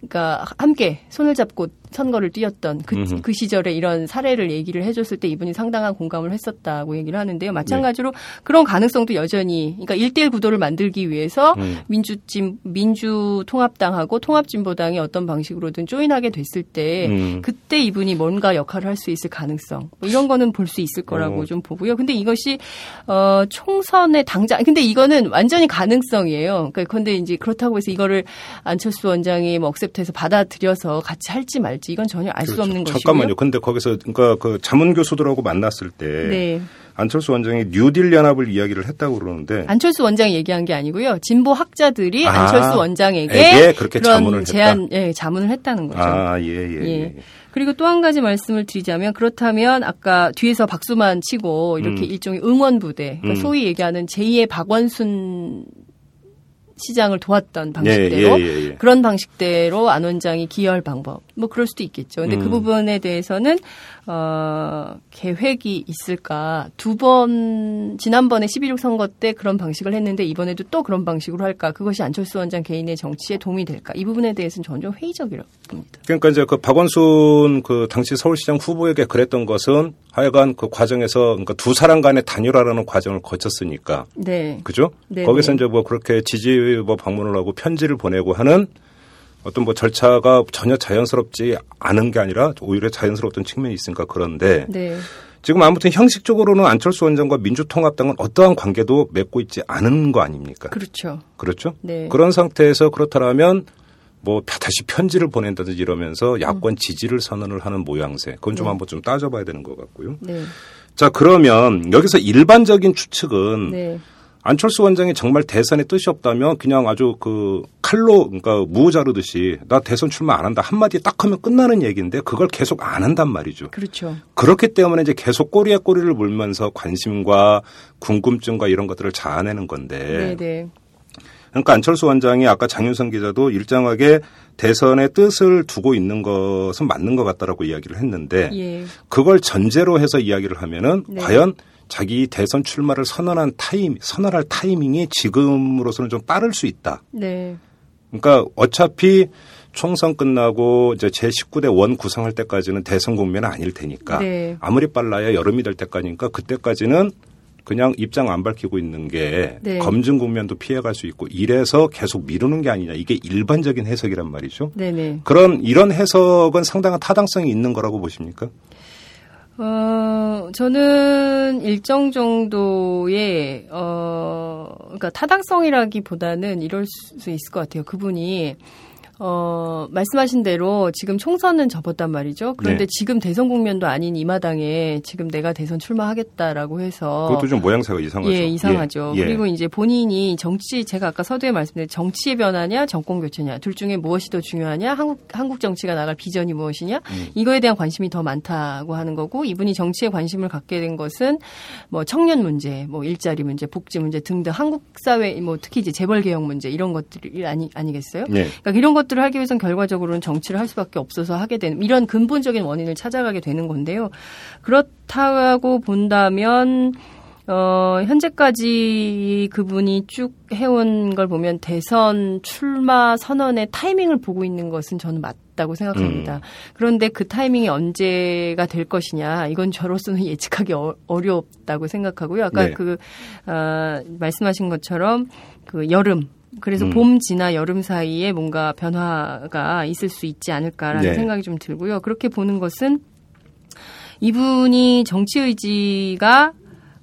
그러니까 함께 손을 잡고 선거를 뛰었던 그, 그 시절에 이런 사례를 얘기를 해줬을 때 이분이 상당한 공감을 했었다고 얘기를 하는데요. 마찬가지로 네. 그런 가능성도 여전히 그러니까 일대일 구도를 만들기 위해서 음. 민주진 민주통합당하고 통합진보당이 어떤 방식으로든 조인하게 됐을 때 음. 그때 이분이 뭔가 역할을 할 수 있을 가능성 뭐 이런 거는 볼 수 있을 거라고 어. 좀 보고요. 근데 이것이 어 총선의 당장 근데 이거는 완전히 가능성이에요. 그러니까 근데 이제 그렇다고 해서 이거를 안철수 원장이 뭐 억셉트해서 받아들여서 같이 할지 말지 될지 이건 전혀 알수 그렇죠. 없는 것이고요. 잠깐만요. 근데 거기서 그러니까 그 자문 교수들하고 만났을 때 네. 안철수 원장이 뉴딜 연합을 이야기를 했다고 그러는데 안철수 원장이 얘기한 게 아니고요. 진보 학자들이 아, 안철수 원장에게 그렇게 자문을 제안, 했다. 예, 자문을 했다는 거죠. 아, 예, 예. 예. 예. 그리고 또 한 가지 말씀을 드리자면 그렇다면 아까 뒤에서 박수만 치고 이렇게 음. 일종의 응원 부대, 그러니까 음. 소위 얘기하는 제2의 박원순 시장을 도왔던 방식대로 예, 예, 예, 그런 방식대로 안 원장이 기여할 방법 뭐 그럴 수도 있겠죠. 근데 그 음. 그 부분에 대해서는 어 계획이 있을까? 두 번 지난번에 11.6 선거 때 그런 방식을 했는데 이번에도 또 그런 방식으로 할까? 그것이 안철수 원장 개인의 정치에 도움이 될까? 이 부분에 대해서는 좀 회의적이라고 봅니다. 그러니까 이제 그 박원순 그 당시 서울시장 후보에게 그랬던 것은 하여간 그 과정에서 그러니까 두 사람 간의 단일화라는 과정을 거쳤으니까. 네. 그죠? 네, 거기서 네. 이제 뭐 그렇게 지지 뭐 방문을 하고 편지를 보내고 하는 어떤 뭐 절차가 전혀 자연스럽지 않은 게 아니라 오히려 자연스러웠던 측면이 있으니까 그런데 네. 지금 아무튼 형식적으로는 안철수 원장과 민주통합당은 어떠한 관계도 맺고 있지 않은 거 아닙니까? 그렇죠. 그렇죠. 네. 그런 상태에서 그렇다면 뭐 다시 편지를 보낸다든지 이러면서 야권 음. 지지를 선언을 하는 모양새. 그건 좀 네. 한번 좀 따져봐야 되는 것 같고요. 네. 자 그러면 여기서 일반적인 추측은 네. 안철수 원장이 정말 대선에 뜻이 없다면 그냥 아주 그 칼로 그러니까 무 자르듯이 나 대선 출마 안 한다 한마디 딱 하면 끝나는 얘기인데 그걸 계속 안 한단 말이죠. 그렇죠. 그렇기 때문에 이제 계속 꼬리에 꼬리를 물면서 관심과 궁금증과 이런 것들을 자아내는 건데. 네네. 네. 그러니까 안철수 원장이 아까 장윤선 기자도 일정하게 대선의 뜻을 두고 있는 것은 맞는 것 같다라고 이야기를 했는데 예. 그걸 전제로 해서 이야기를 하면은 네. 과연 자기 대선 출마를 선언한 타임, 선언할 타이밍이 지금으로서는 좀 빠를 수 있다. 네. 그러니까 어차피 총선 끝나고 이제 제 19대 원 구성할 때까지는 대선 국면은 아닐 테니까 네. 아무리 빨라야 여름이 될 때까지니까 그때까지는 그냥 입장 안 밝히고 있는 게 네. 검증 국면도 피해갈 수 있고 이래서 계속 미루는 게 아니냐 이게 일반적인 해석이란 말이죠. 네네. 그런 이런 해석은 상당한 타당성이 있는 거라고 보십니까? 어, 저는 일정 정도의, 어, 그러니까 타당성이라기보다는 이럴 수 있을 것 같아요. 그분이 어, 말씀하신 대로 지금 총선은 접었단 말이죠. 그런데 네. 지금 대선 국면도 아닌 이 마당에 지금 내가 대선 출마하겠다라고 해서 그것도 좀 모양새가 이상하죠. 예, 이상하죠. 예. 그리고 이제 본인이 정치 제가 아까 서두에 말씀드린 정치의 변화냐 정권 교체냐 둘 중에 무엇이 더 중요하냐 한국 한국 정치가 나갈 비전이 무엇이냐 음. 이거에 대한 관심이 더 많다고 하는 거고 이분이 정치에 관심을 갖게 된 것은 뭐 청년 문제, 뭐 일자리 문제, 복지 문제 등등 한국 사회 뭐 특히 이제 재벌 개혁 문제 이런 것들이 아니 아니겠어요? 네. 그러니까 이런 것 것들을 하기 위해서는 결과적으로는 정치를 할 수밖에 없어서 하게 되는 이런 근본적인 원인을 찾아가게 되는 건데요. 그렇다고 본다면 어, 현재까지 그분이 쭉 해온 걸 보면 대선 출마 선언의 타이밍을 보고 있는 것은 저는 맞다고 생각합니다. 음. 그런데 그 타이밍이 언제가 될 것이냐, 이건 저로서는 예측하기 어, 렵다고 생각하고요. 아까 네. 그, 어, 말씀하신 것처럼 그 여름, 그래서 음. 봄 지나 여름 사이에 뭔가 변화가 있을 수 있지 않을까라는 네. 생각이 좀 들고요. 그렇게 보는 것은 이분이 정치 의지가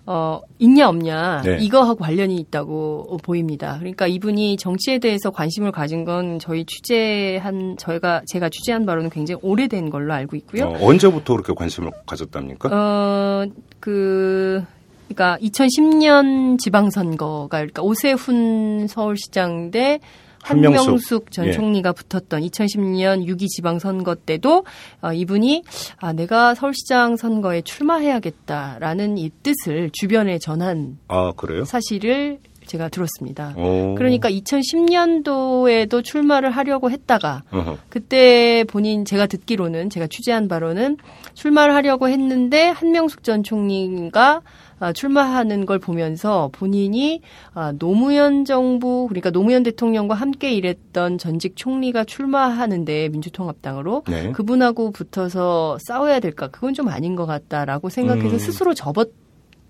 어, 있냐 없냐 네. 이거하고 관련이 있다고 보입니다. 그러니까 이분이 정치에 대해서 관심을 가진 건 저희 취재한 저희가 제가 취재한 바로는 굉장히 오래된 걸로 알고 있고요. 어, 언제부터 그렇게 관심을 가졌답니까? 어, 그 그러니까 2010년 지방선거가 그러니까 오세훈 서울시장 대 한명숙, 한명숙 전 예. 총리가 붙었던 2010년 6.2 지방선거 때도 어, 이분이 아, 내가 서울시장 선거에 출마해야겠다라는 이 뜻을 주변에 전한 아, 사실을 제가 들었습니다. 오. 그러니까 2010년도에도 출마를 하려고 했다가 어허. 그때 본인 제가 듣기로는 제가 취재한 바로는 출마를 하려고 했는데 한명숙 전 총리가 아, 출마하는 걸 보면서 본인이 아, 노무현 정부 그러니까 노무현 대통령과 함께 일했던 전직 총리가 출마하는데 민주통합당으로 네. 그분하고 붙어서 싸워야 될까 그건 좀 아닌 것 같다라고 생각해서 음. 스스로 접었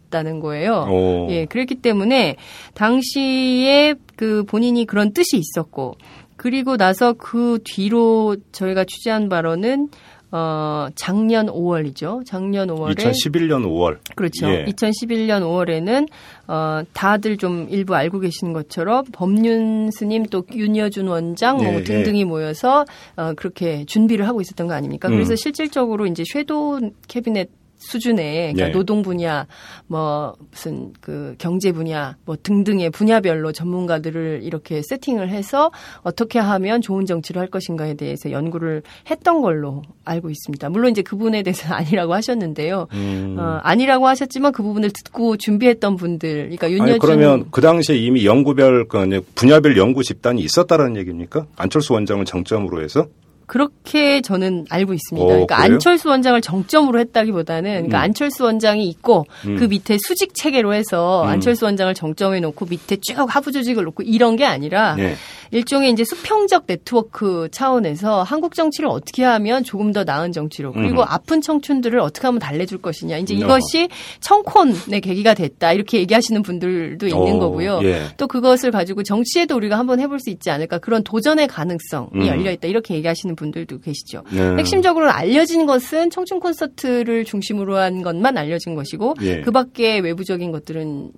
다는 거예요. 오. 예, 그랬기 때문에 당시에 그 본인이 그런 뜻이 있었고 그리고 나서 그 뒤로 저희가 취재한 바로는 어, 작년 5월이죠. 작년 5월에 2011년 5월. 그렇죠. 예. 2011년 5월에는 어, 다들 좀 일부 알고 계시는 것처럼 법륜 스님 또 윤여준 원장 뭐 예, 등등이 예. 모여서 어, 그렇게 준비를 하고 있었던 거 아닙니까? 음. 그래서 실질적으로 이제 섀도우 캐비넷 수준의 그러니까 네. 노동 분야, 뭐 무슨 그 경제 분야, 뭐 등등의 분야별로 전문가들을 이렇게 세팅을 해서 어떻게 하면 좋은 정치를 할 것인가에 대해서 연구를 했던 걸로 알고 있습니다. 물론 이제 그분에 대해서는 아니라고 하셨는데요. 음. 어, 아니라고 하셨지만 그 부분을 듣고 준비했던 분들, 그러니까 윤여준 그러면 그 당시에 이미 연구별 그 분야별 연구 집단이 있었다라는 얘기입니까? 안철수 원장을 정점으로 해서? 그렇게 저는 알고 있습니다. 오, 그러니까 그래요? 안철수 원장을 정점으로 했다기보다는 그러니까 음. 안철수 원장이 있고 음. 그 밑에 수직 체계로 해서 음. 안철수 원장을 정점에 놓고 밑에 쭉 하부 조직을 놓고 이런 게 아니라 네. 일종의 이제 수평적 네트워크 차원에서 한국 정치를 어떻게 하면 조금 더 나은 정치로 그리고 음. 아픈 청춘들을 어떻게 하면 달래줄 것이냐 이제 어. 이것이 청콘의 계기가 됐다 이렇게 얘기하시는 분들도 있는 오, 거고요. 예. 또 그것을 가지고 정치에도 우리가 한번 해볼 수 있지 않을까 그런 도전의 가능성이 음. 열려 있다 이렇게 얘기하시는 분들도 계시죠. 네. 핵심적으로 알려진 것은 청춘 콘서트를 중심으로 한 것만 알려진 것이고 예. 그 밖에 외부적인 것들은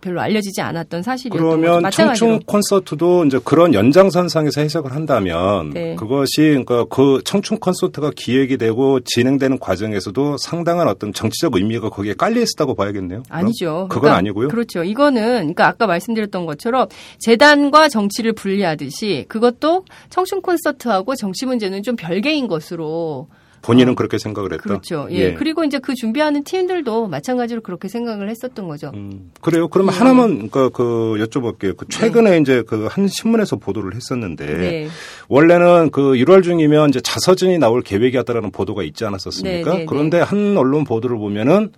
별로 알려지지 않았던 사실이었던 그러면 거죠. 청춘 콘서트도 이제 그런 연장선상에서 해석을 한다면 네. 그것이 그러니까 그 청춘 콘서트가 기획이 되고 진행되는 과정에서도 상당한 어떤 정치적 의미가 거기에 깔려 있었다고 봐야겠네요. 아니죠. 그건 그러니까, 아니고요. 그렇죠. 이거는 그러니까 아까 말씀드렸던 것처럼 재단과 정치를 분리하듯이 그것도 청춘 콘서트하고 정치 문제는 좀 별개인 것으로 본인은 어. 그렇게 생각을 했다. 그렇죠. 예. 예. 그리고 이제 그 준비하는 팀들도 마찬가지로 그렇게 생각을 했었던 거죠. 음. 그래요. 그러면 음. 하나만 그러니까 그 여쭤볼게요. 그 최근에 네. 이제 그 한 신문에서 보도를 했었는데 네. 원래는 그 1월 중이면 이제 자서전이 나올 계획이었다라는 보도가 있지 않았었습니까? 네, 네, 네. 그런데 한 언론 보도를 보면은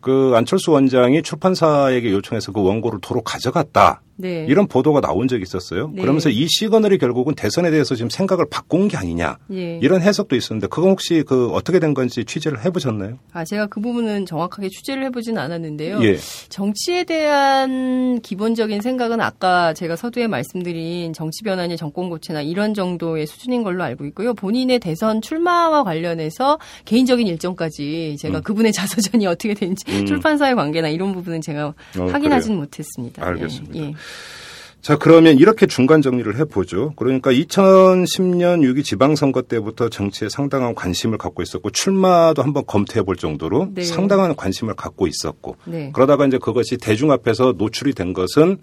그 안철수 원장이 출판사에게 요청해서 그 원고를 도로 가져갔다. 네. 이런 보도가 나온 적이 있었어요. 네. 그러면서 이 시그널이 결국은 대선에 대해서 지금 생각을 바꾼 게 아니냐 예. 이런 해석도 있었는데 그건 혹시 그 어떻게 된 건지 취재를 해보셨나요? 아 제가 그 부분은 정확하게 취재를 해보지는 않았는데요. 예. 정치에 대한 기본적인 생각은 아까 제가 서두에 말씀드린 정치 변환이 정권 고체나 이런 정도의 수준인 걸로 알고 있고요. 본인의 대선 출마와 관련해서 개인적인 일정까지 제가 음. 그분의 자서전이 어떻게 되는지 음. 출판사의 관계나 이런 부분은 제가 어, 확인하지는 못했습니다. 알겠습니다. 예. 예. 자, 그러면 이렇게 중간 정리를 해보죠. 그러니까 2010년 6.2 지방선거 때부터 정치에 상당한 관심을 갖고 있었고, 출마도 한번 검토해 볼 정도로 네. 상당한 관심을 갖고 있었고, 네. 그러다가 이제 그것이 대중 앞에서 노출이 된 것은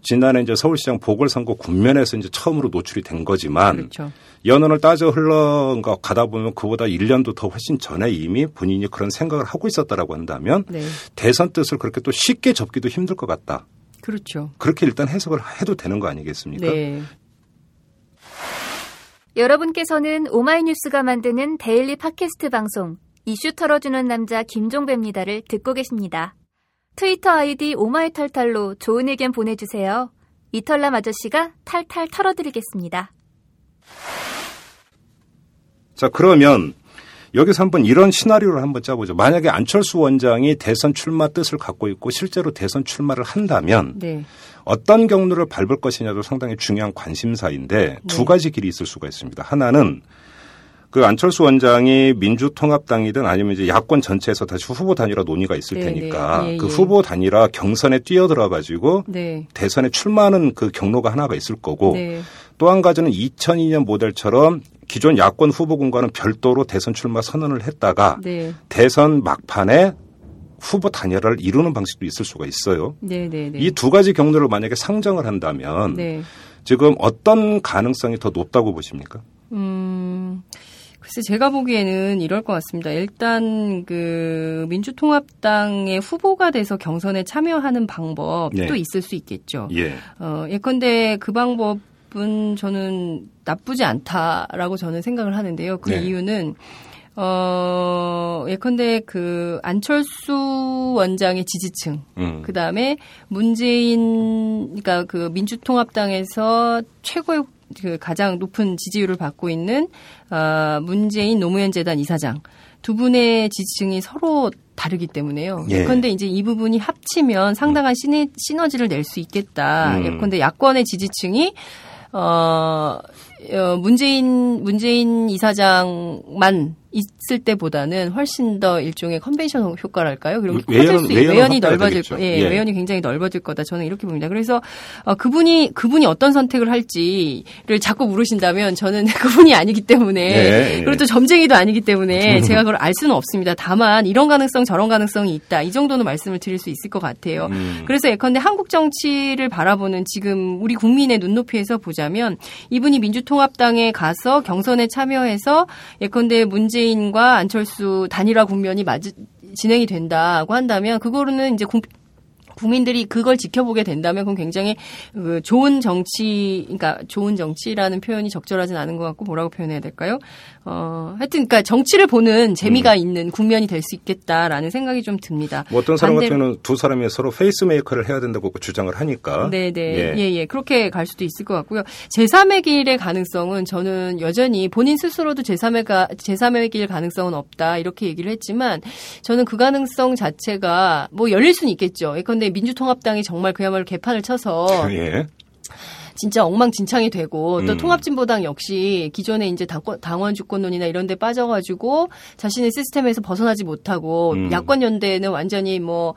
지난해 이제 서울시장 보궐선거 국면에서 이제 처음으로 노출이 된 거지만, 그렇죠. 연원을 따져 흘러가 가다 보면 그보다 1년도 더 훨씬 전에 이미 본인이 그런 생각을 하고 있었다라고 한다면, 네. 대선 뜻을 그렇게 또 쉽게 접기도 힘들 것 같다. 그렇죠. 그렇게 일단 해석을 해도 되는 거 아니겠습니까? 네. 여러분께서는 오마이뉴스가 만드는 daily 팟캐스트 방송 이슈 털어주는 남자 김종배입니다를 듣고 계십니다. 트위터 아이디 오마이털탈로 좋은 의견 보내주세요. 이털남 아저씨가 탈탈 털어드리겠습니다. 자, 그러면 여기서 한번 이런 시나리오를 한번 짜보죠. 만약에 안철수 원장이 대선 출마 뜻을 갖고 있고 실제로 대선 출마를 한다면 네. 어떤 경로를 밟을 것이냐도 상당히 중요한 관심사인데 네. 두 가지 길이 있을 수가 있습니다. 하나는 그 안철수 원장이 민주통합당이든 아니면 이제 야권 전체에서 다시 후보 단일화 논의가 있을 네, 테니까 네. 예, 그 예. 후보 단일화 경선에 뛰어들어 가지고 네. 대선에 출마하는 그 경로가 하나가 있을 거고 네. 또한 가지는 2002년 모델처럼 기존 야권 후보군과는 별도로 대선 출마 선언을 했다가 네. 대선 막판에 후보 단일화를 이루는 방식도 있을 수가 있어요. 네, 네, 네. 이두 가지 경로를 만약에 상정을 한다면 네. 지금 어떤 가능성이 더 높다고 보십니까? 음, 글쎄 제가 보기에는 이럴 것 같습니다. 일단 그 민주통합당의 후보가 돼서 경선에 참여하는 방법도 네. 있을 수 있겠죠. 예. 어, 예컨대 그 방법 은 저는 나쁘지 않다라고 저는 생각을 하는데요. 그 네. 이유는 어, 예컨대 그 안철수 원장의 지지층, 음. 그 다음에 문재인, 그러니까 그 민주통합당에서 최고의 그 가장 높은 지지율을 받고 있는 어, 문재인 노무현 재단 이사장 두 분의 지지층이 서로 다르기 때문에요. 예. 예컨대 이제 이 부분이 합치면 상당한 시너지를 낼 수 있겠다. 음. 예컨대 야권의 지지층이 어, 어 문재인 문재인 이사장만 있을 때보다는 훨씬 더 일종의 컨벤션 효과랄까요? 그리고 외연, 외연, 외연 이 넓어질 거, 예, 예, 외연이 굉장히 넓어질 거다. 저는 이렇게 봅니다. 그래서 어, 그분이 그분이 어떤 선택을 할지를 자꾸 물으신다면 저는 그분이 아니기 때문에 예, 예. 그리고 또 점쟁이도 아니기 때문에 제가 그걸 알 수는 없습니다. 다만 이런 가능성 저런 가능성이 있다. 이 정도는 말씀을 드릴 수 있을 것 같아요. 음. 그래서 예컨대 한국 정치를 바라보는 지금 우리 국민의 눈높이에서 보자면 이분이 민주통합당에 가서 경선에 참여해서 예컨대 문재인 문재인과 안철수 단일화 국면이 맞 진행이 된다고 한다면 그거로는 이제 국민들이 그걸 지켜보게 된다면 그건 굉장히 그 좋은 정치, 그러니까 좋은 정치라는 표현이 적절하진 않은 것 같고 뭐라고 표현해야 될까요? 어, 하여튼 그러니까 정치를 보는 재미가 음. 있는 국면이 될 수 있겠다라는 생각이 좀 듭니다. 뭐 어떤 사람 같은 두 사람이 서로 페이스메이커를 해야 된다고 주장을 하니까. 네네. 예. 예, 예. 그렇게 갈 수도 있을 것 같고요. 제3의 길의 가능성은 저는 여전히 본인 스스로도 제3의, 가, 제3의 길 가능성은 없다. 이렇게 얘기를 했지만 저는 그 가능성 자체가 뭐 열릴 수는 있겠죠. 예컨대 민주통합당이 정말 그야말로 개판을 쳐서. 예. 진짜 엉망진창이 되고 또 음. 통합진보당 역시 기존에 이제 당권, 당원 주권론이나 이런 데 빠져가지고 자신의 시스템에서 벗어나지 못하고 음. 야권 연대는 완전히 뭐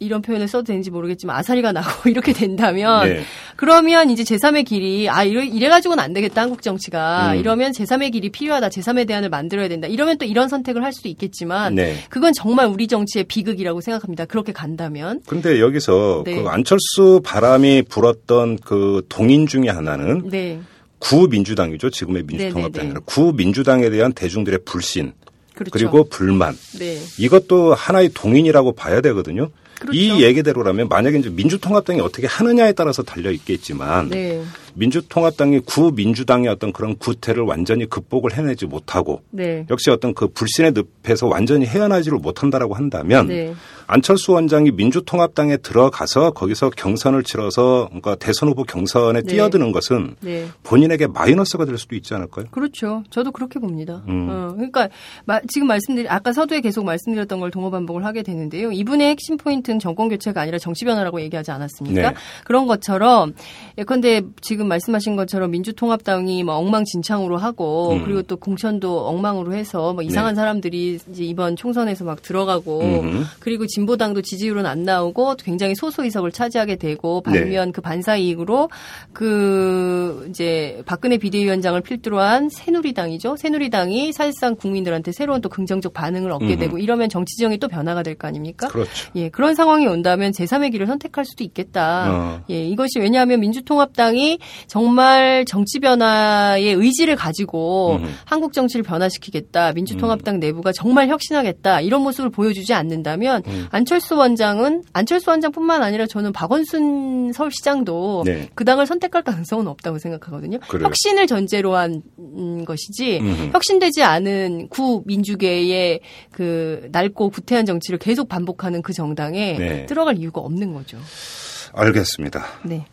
이런 표현을 써도 되는지 모르겠지만 아사리가 나고 이렇게 된다면 네. 그러면 이제 제3의 길이 아 이래, 이래 가지고는 안 되겠다 한국 정치가 음. 이러면 제3의 길이 필요하다 제3의 대안을 만들어야 된다 이러면 또 이런 선택을 할 수도 있겠지만 네. 그건 정말 우리 정치의 비극이라고 생각합니다 그렇게 간다면 근데 여기서 네. 그 안철수 바람이 불었던 그 동인 중에 하나는 네. 구민주당이죠 지금의 민주통합당이 아니라 구민주당에 대한 대중들의 불신 그렇죠. 그리고 불만 네. 이것도 하나의 동인이라고 봐야 되거든요. 그렇죠. 이 얘기대로라면 만약에 이제 민주통합당이 어떻게 하느냐에 따라서 달려 있겠지만 네. 민주통합당이 구민주당의 어떤 그런 구태를 완전히 극복을 해내지 못하고 네. 역시 어떤 그 불신의 늪에서 완전히 헤어나지를 못한다라고 한다면 네. 안철수 원장이 민주통합당에 들어가서 거기서 경선을 치러서 그러니까 대선 후보 경선에 네. 뛰어드는 것은 네. 본인에게 마이너스가 될 수도 있지 않을까요? 그렇죠. 저도 그렇게 봅니다. 음. 어, 그러니까 마, 지금 말씀드린 아까 서두에 계속 말씀드렸던 걸 동호 반복을 하게 되는데요. 이분의 핵심 포인트는 정권 교체가 아니라 정치 변화라고 얘기하지 않았습니까? 네. 그런 것처럼 예컨대 지금 말씀하신 것처럼 민주통합당이 뭐 엉망진창으로 하고 음. 그리고 또 공천도 엉망으로 해서 뭐 이상한 네. 사람들이 이제 이번 총선에서 막 들어가고 음. 그리고 진보당도 지지율은 안 나오고 굉장히 소수 의석을 차지하게 되고 네. 반면 네. 그 반사 이익으로 그 이제 박근혜 비대위원장을 필두로 한 새누리당이죠. 새누리당이 사실상 국민들한테 새로운 또 긍정적 반응을 얻게 음. 되고 이러면 정치 지형이 또 변화가 될 거 아닙니까? 그렇죠. 예, 그런 상황이 온다면 제3의 길을 선택할 수도 있겠다. 어. 예, 이것이 왜냐하면 민주통합당이 정말 정치 변화의 의지를 가지고 음. 한국 정치를 변화시키겠다. 민주통합당 음. 내부가 정말 혁신하겠다. 이런 모습을 보여주지 않는다면 음. 안철수 원장은 안철수 원장뿐만 아니라 저는 박원순 서울시장도 네. 그 당을 선택할 가능성은 없다고 생각하거든요. 그래요. 혁신을 전제로 한 것이지 음. 혁신되지 않은 구민주계의 그 낡고 구태한 정치를 계속 반복하는 그 정당에 네. 들어갈 이유가 없는 거죠. 알겠습니다. 네.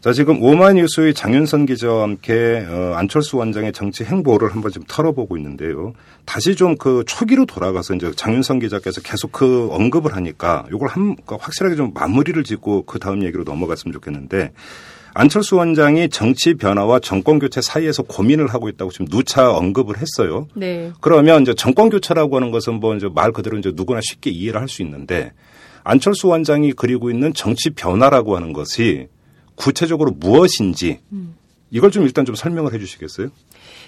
자, 지금 오마이뉴스의 장윤선 기자와 함께 어, 안철수 원장의 정치 행보를 한번 좀 털어보고 있는데요. 다시 좀 그 초기로 돌아가서 이제 장윤선 기자께서 계속 그 언급을 하니까 이걸 한 그러니까 확실하게 좀 마무리를 짓고 그 다음 얘기로 넘어갔으면 좋겠는데 안철수 원장이 정치 변화와 정권 교체 사이에서 고민을 하고 있다고 지금 누차 언급을 했어요. 네. 그러면 이제 정권 교체라고 하는 것은 뭐 이제 말 그대로 이제 누구나 쉽게 이해를 할 수 있는데 안철수 원장이 그리고 있는 정치 변화라고 하는 것이 구체적으로 무엇인지 음. 이걸 좀 일단 좀 설명을 해 주시겠어요?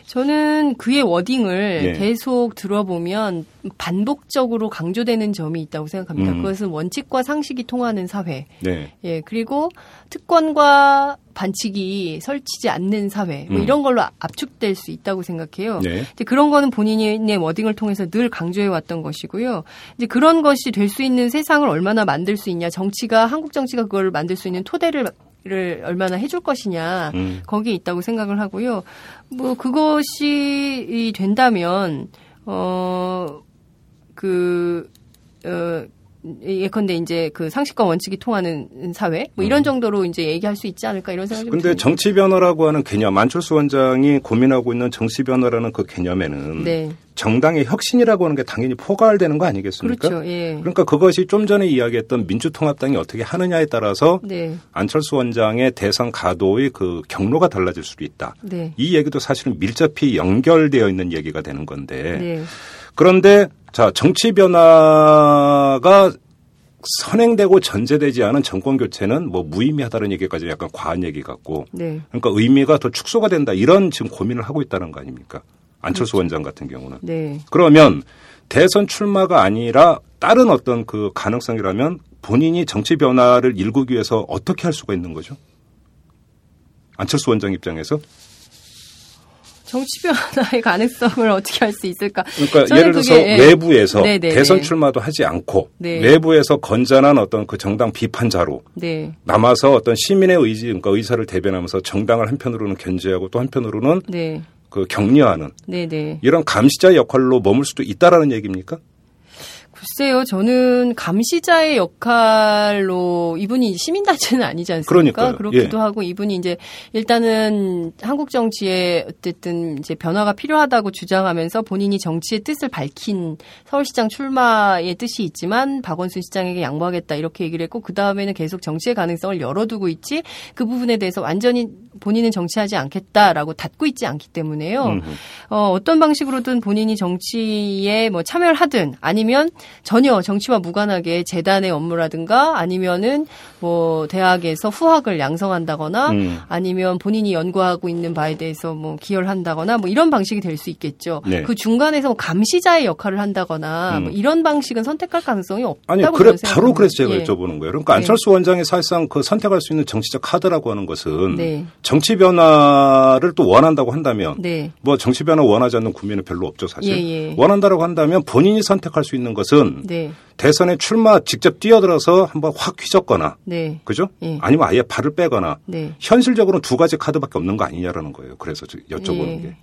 저는 그의 워딩을 예. 계속 들어보면 반복적으로 강조되는 점이 있다고 생각합니다. 음. 그것은 원칙과 상식이 통하는 사회. 네. 예, 그리고 특권과 반칙이 설치지 않는 사회. 뭐 음. 이런 걸로 압축될 수 있다고 생각해요. 네. 이제 그런 거는 본인의 워딩을 통해서 늘 강조해 왔던 것이고요. 이제 그런 것이 될 수 있는 세상을 얼마나 만들 수 있냐. 정치가 한국 정치가 그걸 만들 수 있는 토대를 를 얼마나 해줄 것이냐 음. 거기에 있다고 생각을 하고요. 뭐 그것이 된다면 어그 어, 예컨대 이제 그 상식과 원칙이 통하는 사회 뭐 이런 음. 정도로 이제 얘기할 수 있지 않을까 이런 생각이 근데 듭니다. 정치 변화라고 하는 개념 안철수 원장이 고민하고 있는 정치 변화라는 그 개념에는 네. 정당의 혁신이라고 하는 게 당연히 포괄되는 거 아니겠습니까? 그렇죠. 예. 그러니까 그것이 좀 전에 이야기했던 민주통합당이 어떻게 하느냐에 따라서 네. 안철수 원장의 대선 가도의 그 경로가 달라질 수도 있다. 네. 이 얘기도 사실은 밀접히 연결되어 있는 얘기가 되는 건데 네. 그런데 자 정치 변화가 선행되고 전제되지 않은 정권 교체는 뭐 무의미하다는 얘기까지 약간 과한 얘기 같고 네. 그러니까 의미가 더 축소가 된다 이런 지금 고민을 하고 있다는 거 아닙니까? 안철수 그렇죠. 원장 같은 경우는. 네. 그러면 대선 출마가 아니라 다른 어떤 그 가능성이라면 본인이 정치 변화를 일구기 위해서 어떻게 할 수가 있는 거죠? 안철수 원장 입장에서? 정치 변화의 가능성을 어떻게 할 수 있을까? 그러니까 예를 들어서 그게, 예. 외부에서 네네 네, 대선 네. 출마도 하지 않고 네. 외부에서 건전한 어떤 그 정당 비판자로 네. 남아서 어떤 시민의 의지, 그러니까 의사를 대변하면서 정당을 한편으로는 견제하고 또 한편으로는 네. 그 격려하는. 이런 감시자 역할로 머물 수도 있다라는 얘기입니까? 글쎄요, 저는 감시자의 역할로 이분이 시민단체는 아니지 않습니까? 그러니까요. 그렇기도 예. 하고 이분이 이제 일단은 한국 정치에 어쨌든 이제 변화가 필요하다고 주장하면서 본인이 정치의 뜻을 밝힌 서울시장 출마의 뜻이 있지만 박원순 시장에게 양보하겠다 이렇게 얘기를 했고 그 다음에는 계속 정치의 가능성을 열어두고 있지 그 부분에 대해서 완전히 본인은 정치하지 않겠다라고 닫고 있지 않기 때문에요. 어, 어떤 방식으로든 본인이 정치에 뭐 참여를 하든 아니면 전혀 정치와 무관하게 재단의 업무라든가 아니면은 뭐 대학에서 후학을 양성한다거나 음. 아니면 본인이 연구하고 있는 바에 대해서 뭐 기여를 한다거나 뭐 이런 방식이 될 수 있겠죠. 네. 그 중간에서 뭐 감시자의 역할을 한다거나 음. 뭐 이런 방식은 선택할 가능성이 없다고 아니 그래 바로 그래서 제가 예. 여쭤보는 거예요. 그러니까 네. 안철수 원장이 사실상 그 선택할 수 있는 정치적 카드라고 하는 것은 네. 정치 변화를 또 원한다고 한다면 네. 뭐 정치 변화 원하지 않는 국민은 별로 없죠 사실. 예, 예. 원한다라고 한다면 본인이 선택할 수 있는 것은 것은 네. 대선에 출마 직접 뛰어들어서 한번 확 휘젓거나 네. 그죠? 예. 아니면 아예 발을 빼거나 네. 현실적으로 두 가지 카드밖에 없는 거 아니냐라는 거예요. 그래서 여쭤보는 예. 게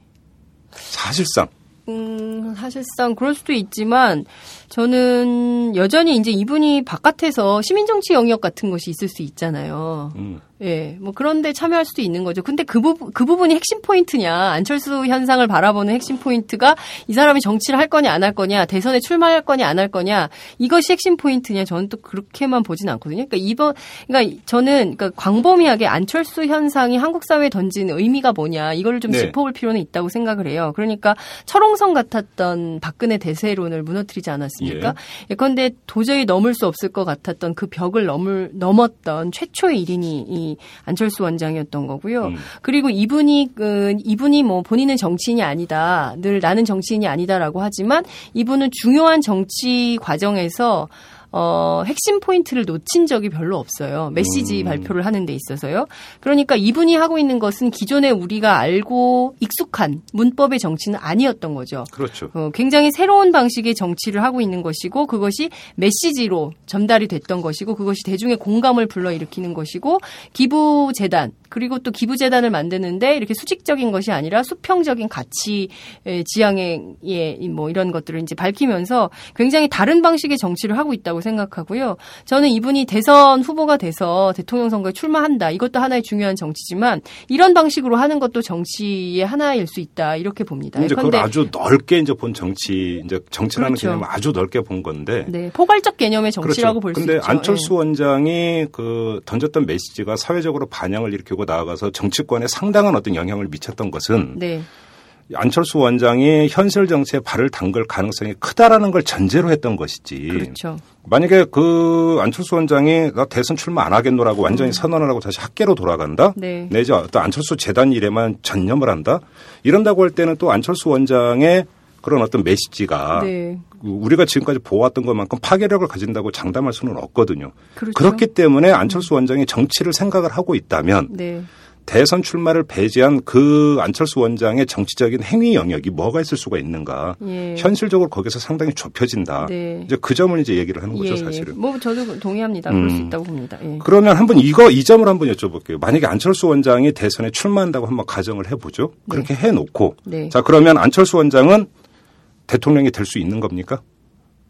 사실상 음, 사실상 그럴 수도 있지만 저는 여전히 이제 이분이 바깥에서 시민정치 영역 같은 것이 있을 수 있잖아요. 음. 예, 뭐 그런데 참여할 수도 있는 거죠. 근데 그 부분 그 부분이 핵심 포인트냐? 안철수 현상을 바라보는 핵심 포인트가 이 사람이 정치를 할 거냐 안 할 거냐, 대선에 출마할 거냐 안 할 거냐 이것이 핵심 포인트냐? 저는 또 그렇게만 보진 않거든요. 그러니까 이번 그러니까 저는 그러니까 광범위하게 안철수 현상이 한국 사회에 던진 의미가 뭐냐 이걸 좀 네. 짚어볼 필요는 있다고 생각을 해요. 그러니까 철옹성 같았던 박근혜 대세론을 무너뜨리지 않았 습니까? 예. 예컨대 도저히 넘을 수 없을 것 같았던 그 벽을 넘을 넘었던 최초의 일인이 이 안철수 원장이었던 거고요. 음. 그리고 이분이 그 이분이 뭐 본인은 정치인이 아니다. 늘 나는 정치인이 아니다라고 하지만 이분은 중요한 정치 과정에서 어, 핵심 포인트를 놓친 적이 별로 없어요. 메시지 음. 발표를 하는 데 있어서요. 그러니까 이분이 하고 있는 것은 기존에 우리가 알고 익숙한 문법의 정치는 아니었던 거죠. 그렇죠. 어, 굉장히 새로운 방식의 정치를 하고 있는 것이고 그것이 메시지로 전달이 됐던 것이고 그것이 대중의 공감을 불러일으키는 것이고 기부 재단 그리고 또 기부재단을 만드는데 이렇게 수직적인 것이 아니라 수평적인 가치 지향의 뭐 이런 것들을 이제 밝히면서 굉장히 다른 방식의 정치를 하고 있다고 생각하고요. 저는 이분이 대선 후보가 돼서 대통령 선거에 출마한다. 이것도 하나의 중요한 정치지만 이런 방식으로 하는 것도 정치의 하나일 수 있다. 이렇게 봅니다. 이제 그걸 아주 넓게 이제 본 정치, 이제 정치라는 그렇죠. 개념을 아주 넓게 본 건데. 네, 포괄적 개념의 정치라고 그렇죠. 볼수 있죠. 근데 안철수 네. 원장이 그 던졌던 메시지가 사회적으로 반향을 일으키고 나아가서 정치권에 상당한 어떤 영향을 미쳤던 것은 네. 안철수 원장이 현실 정치에 발을 담글 가능성이 크다라는 걸 전제로 했던 것이지. 그렇죠. 만약에 그 안철수 원장이 나 대선 출마 안 하겠노라고 완전히 음. 선언을 하고 다시 학계로 돌아간다. 네. 내지 어떤 안철수 재단 일에만 전념을 한다. 이런다고 할 때는 또 안철수 원장의 그런 어떤 메시지가 네. 우리가 지금까지 보았던 것만큼 파괴력을 가진다고 장담할 수는 없거든요. 그렇죠. 그렇기 때문에 안철수 원장이 정치를 생각을 하고 있다면 네. 대선 출마를 배제한 그 안철수 원장의 정치적인 행위 영역이 뭐가 있을 수가 있는가. 예. 현실적으로 거기서 상당히 좁혀진다. 네. 이제 그 점을 이제 얘기를 하는 거죠, 예, 예. 사실은. 예. 뭐 저도 동의합니다. 그럴 음. 수 있다고 봅니다. 예. 그러면 한번 이거 이 점을 한번 여쭤볼게요. 만약에 안철수 원장이 대선에 출마한다고 한번 가정을 해보죠. 그렇게 네. 해놓고 네. 자 그러면 안철수 원장은 대통령이 될 수 있는 겁니까?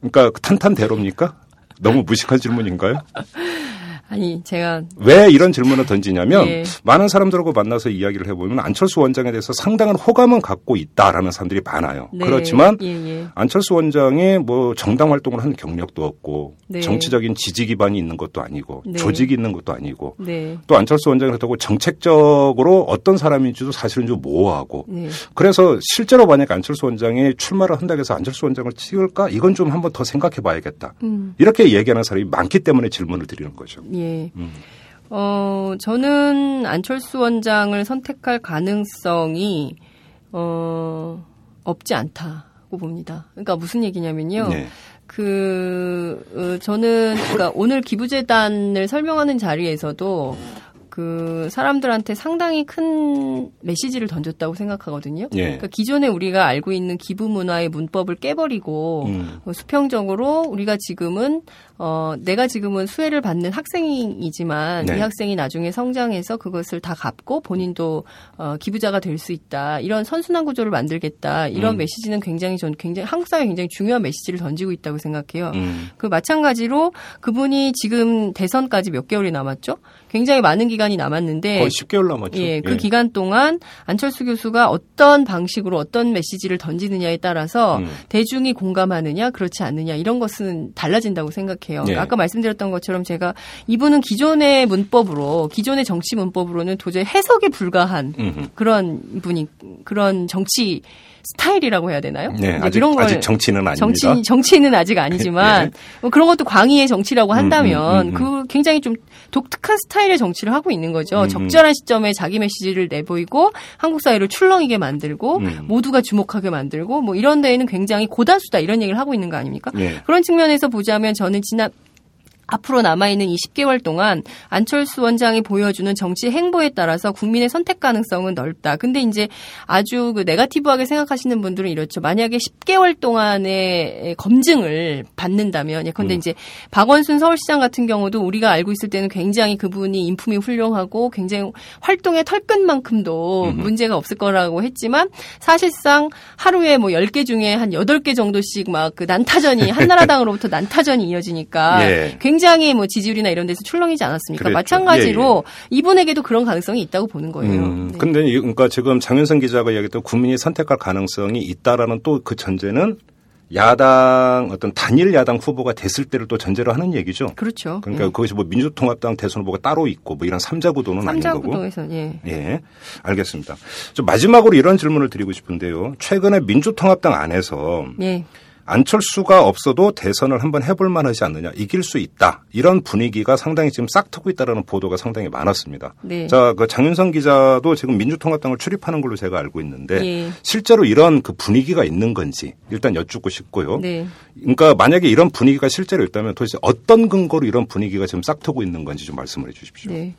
그러니까 탄탄대로입니까? 너무 무식한 질문인가요? 아니 제가 왜 이런 질문을 던지냐면 예. 많은 사람들하고 만나서 이야기를 해보면 안철수 원장에 대해서 상당한 호감은 갖고 있다라는 사람들이 많아요. 네. 그렇지만 예, 예. 안철수 원장이 뭐 정당 활동을 한 경력도 없고 네. 정치적인 지지 기반이 있는 것도 아니고 네. 조직이 있는 것도 아니고 네. 또 안철수 원장이 그렇다고 정책적으로 어떤 사람인지도 사실은 좀 모호하고 네. 그래서 실제로 만약 안철수 원장이 출마를 한다고 해서 안철수 원장을 찍을까 이건 좀 한번 더 생각해 봐야겠다. 음. 이렇게 얘기하는 사람이 많기 때문에 질문을 드리는 거죠. 예. 음. 어, 저는 안철수 원장을 선택할 가능성이, 어, 없지 않다고 봅니다. 그러니까 무슨 얘기냐면요. 네. 그, 어, 저는, 그러니까 오늘 기부재단을 설명하는 자리에서도 그 사람들한테 상당히 큰 메시지를 던졌다고 생각하거든요. 예. 그러니까 기존에 우리가 알고 있는 기부 문화의 문법을 깨버리고 음. 수평적으로 우리가 지금은 어, 내가 지금은 수혜를 받는 학생이지만 네. 이 학생이 나중에 성장해서 그것을 다 갚고 본인도 어, 기부자가 될 수 있다. 이런 선순환 구조를 만들겠다. 이런 음. 메시지는 굉장히 전 굉장히 한국 사회에 굉장히 중요한 메시지를 던지고 있다고 생각해요. 음. 그 마찬가지로 그분이 지금 대선까지 몇 개월이 남았죠? 굉장히 많은 기간이 남았는데 거의 10개월 남았죠. 예, 그 예. 기간 동안 안철수 교수가 어떤 방식으로 어떤 메시지를 던지느냐에 따라서 음. 대중이 공감하느냐 그렇지 않느냐 이런 것은 달라진다고 생각해요. 생각해요. 네. 아까 말씀드렸던 것처럼 제가 이분은 기존의 문법으로 기존의 정치 문법으로는 도저히 해석이 불가한 음흠. 그런 분이 그런 정치 스타일이라고 해야 되나요? 네, 아직, 이런 걸 아직 정치는 아닙니다. 정치, 정치는 아직 아니지만 네. 뭐 그런 것도 광의의 정치라고 한다면 음, 음, 음, 음, 그 굉장히 좀 독특한 스타일의 정치를 하고 있는 거죠. 음, 적절한 시점에 자기 메시지를 내보이고 한국 사회를 출렁이게 만들고 음. 모두가 주목하게 만들고 뭐 이런 데에는 굉장히 고단수다 이런 얘기를 하고 있는 거 아닙니까? 네. 그런 측면에서 보자면 저는 지난 앞으로 남아있는 20개월 동안 안철수 원장이 보여주는 정치 행보에 따라서 국민의 선택 가능성은 넓다. 근데 이제 아주 그 네가티브하게 생각하시는 분들은 이렇죠. 만약에 10개월 동안의 검증을 받는다면, 예컨대 음. 이제 박원순 서울시장 같은 경우도 우리가 알고 있을 때는 굉장히 그분이 인품이 훌륭하고 굉장히 활동의 털끝만큼도 음. 문제가 없을 거라고 했지만 사실상 하루에 뭐 10개 중에 한 8개 정도씩 막 그 난타전이 한나라당으로부터 난타전이 이어지니까 예. 굉장히 뭐 지지율이나 이런 데서 출렁이지 않았습니까? 그랬죠. 마찬가지로 예, 예. 이분에게도 그런 가능성이 있다고 보는 거예요. 음, 네. 근데 그러니까 지금 장윤선 기자가 이야기했던 국민이 선택할 가능성이 있다라는 또 그 전제는 야당 어떤 단일 야당 후보가 됐을 때를 또 전제로 하는 얘기죠. 그렇죠. 그러니까 예. 거기서 뭐 민주통합당 대선 후보가 따로 있고 뭐 이런 삼자 구도는 삼자 아닌 거고. 구도에서 예. 예. 알겠습니다. 좀 마지막으로 이런 질문을 드리고 싶은데요. 최근에 민주통합당 안에서 예. 안철수가 없어도 대선을 한번 해볼 만하지 않느냐, 이길 수 있다 이런 분위기가 상당히 지금 싹 트고 있다라는 보도가 상당히 많았습니다. 네. 자, 그 장윤성 기자도 지금 민주통합당을 출입하는 걸로 제가 알고 있는데 네. 실제로 이런 그 분위기가 있는 건지 일단 여쭙고 싶고요. 네. 그러니까 만약에 이런 분위기가 실제로 있다면 도대체 어떤 근거로 이런 분위기가 지금 싹 트고 있는 건지 좀 말씀을 해주십시오. 네.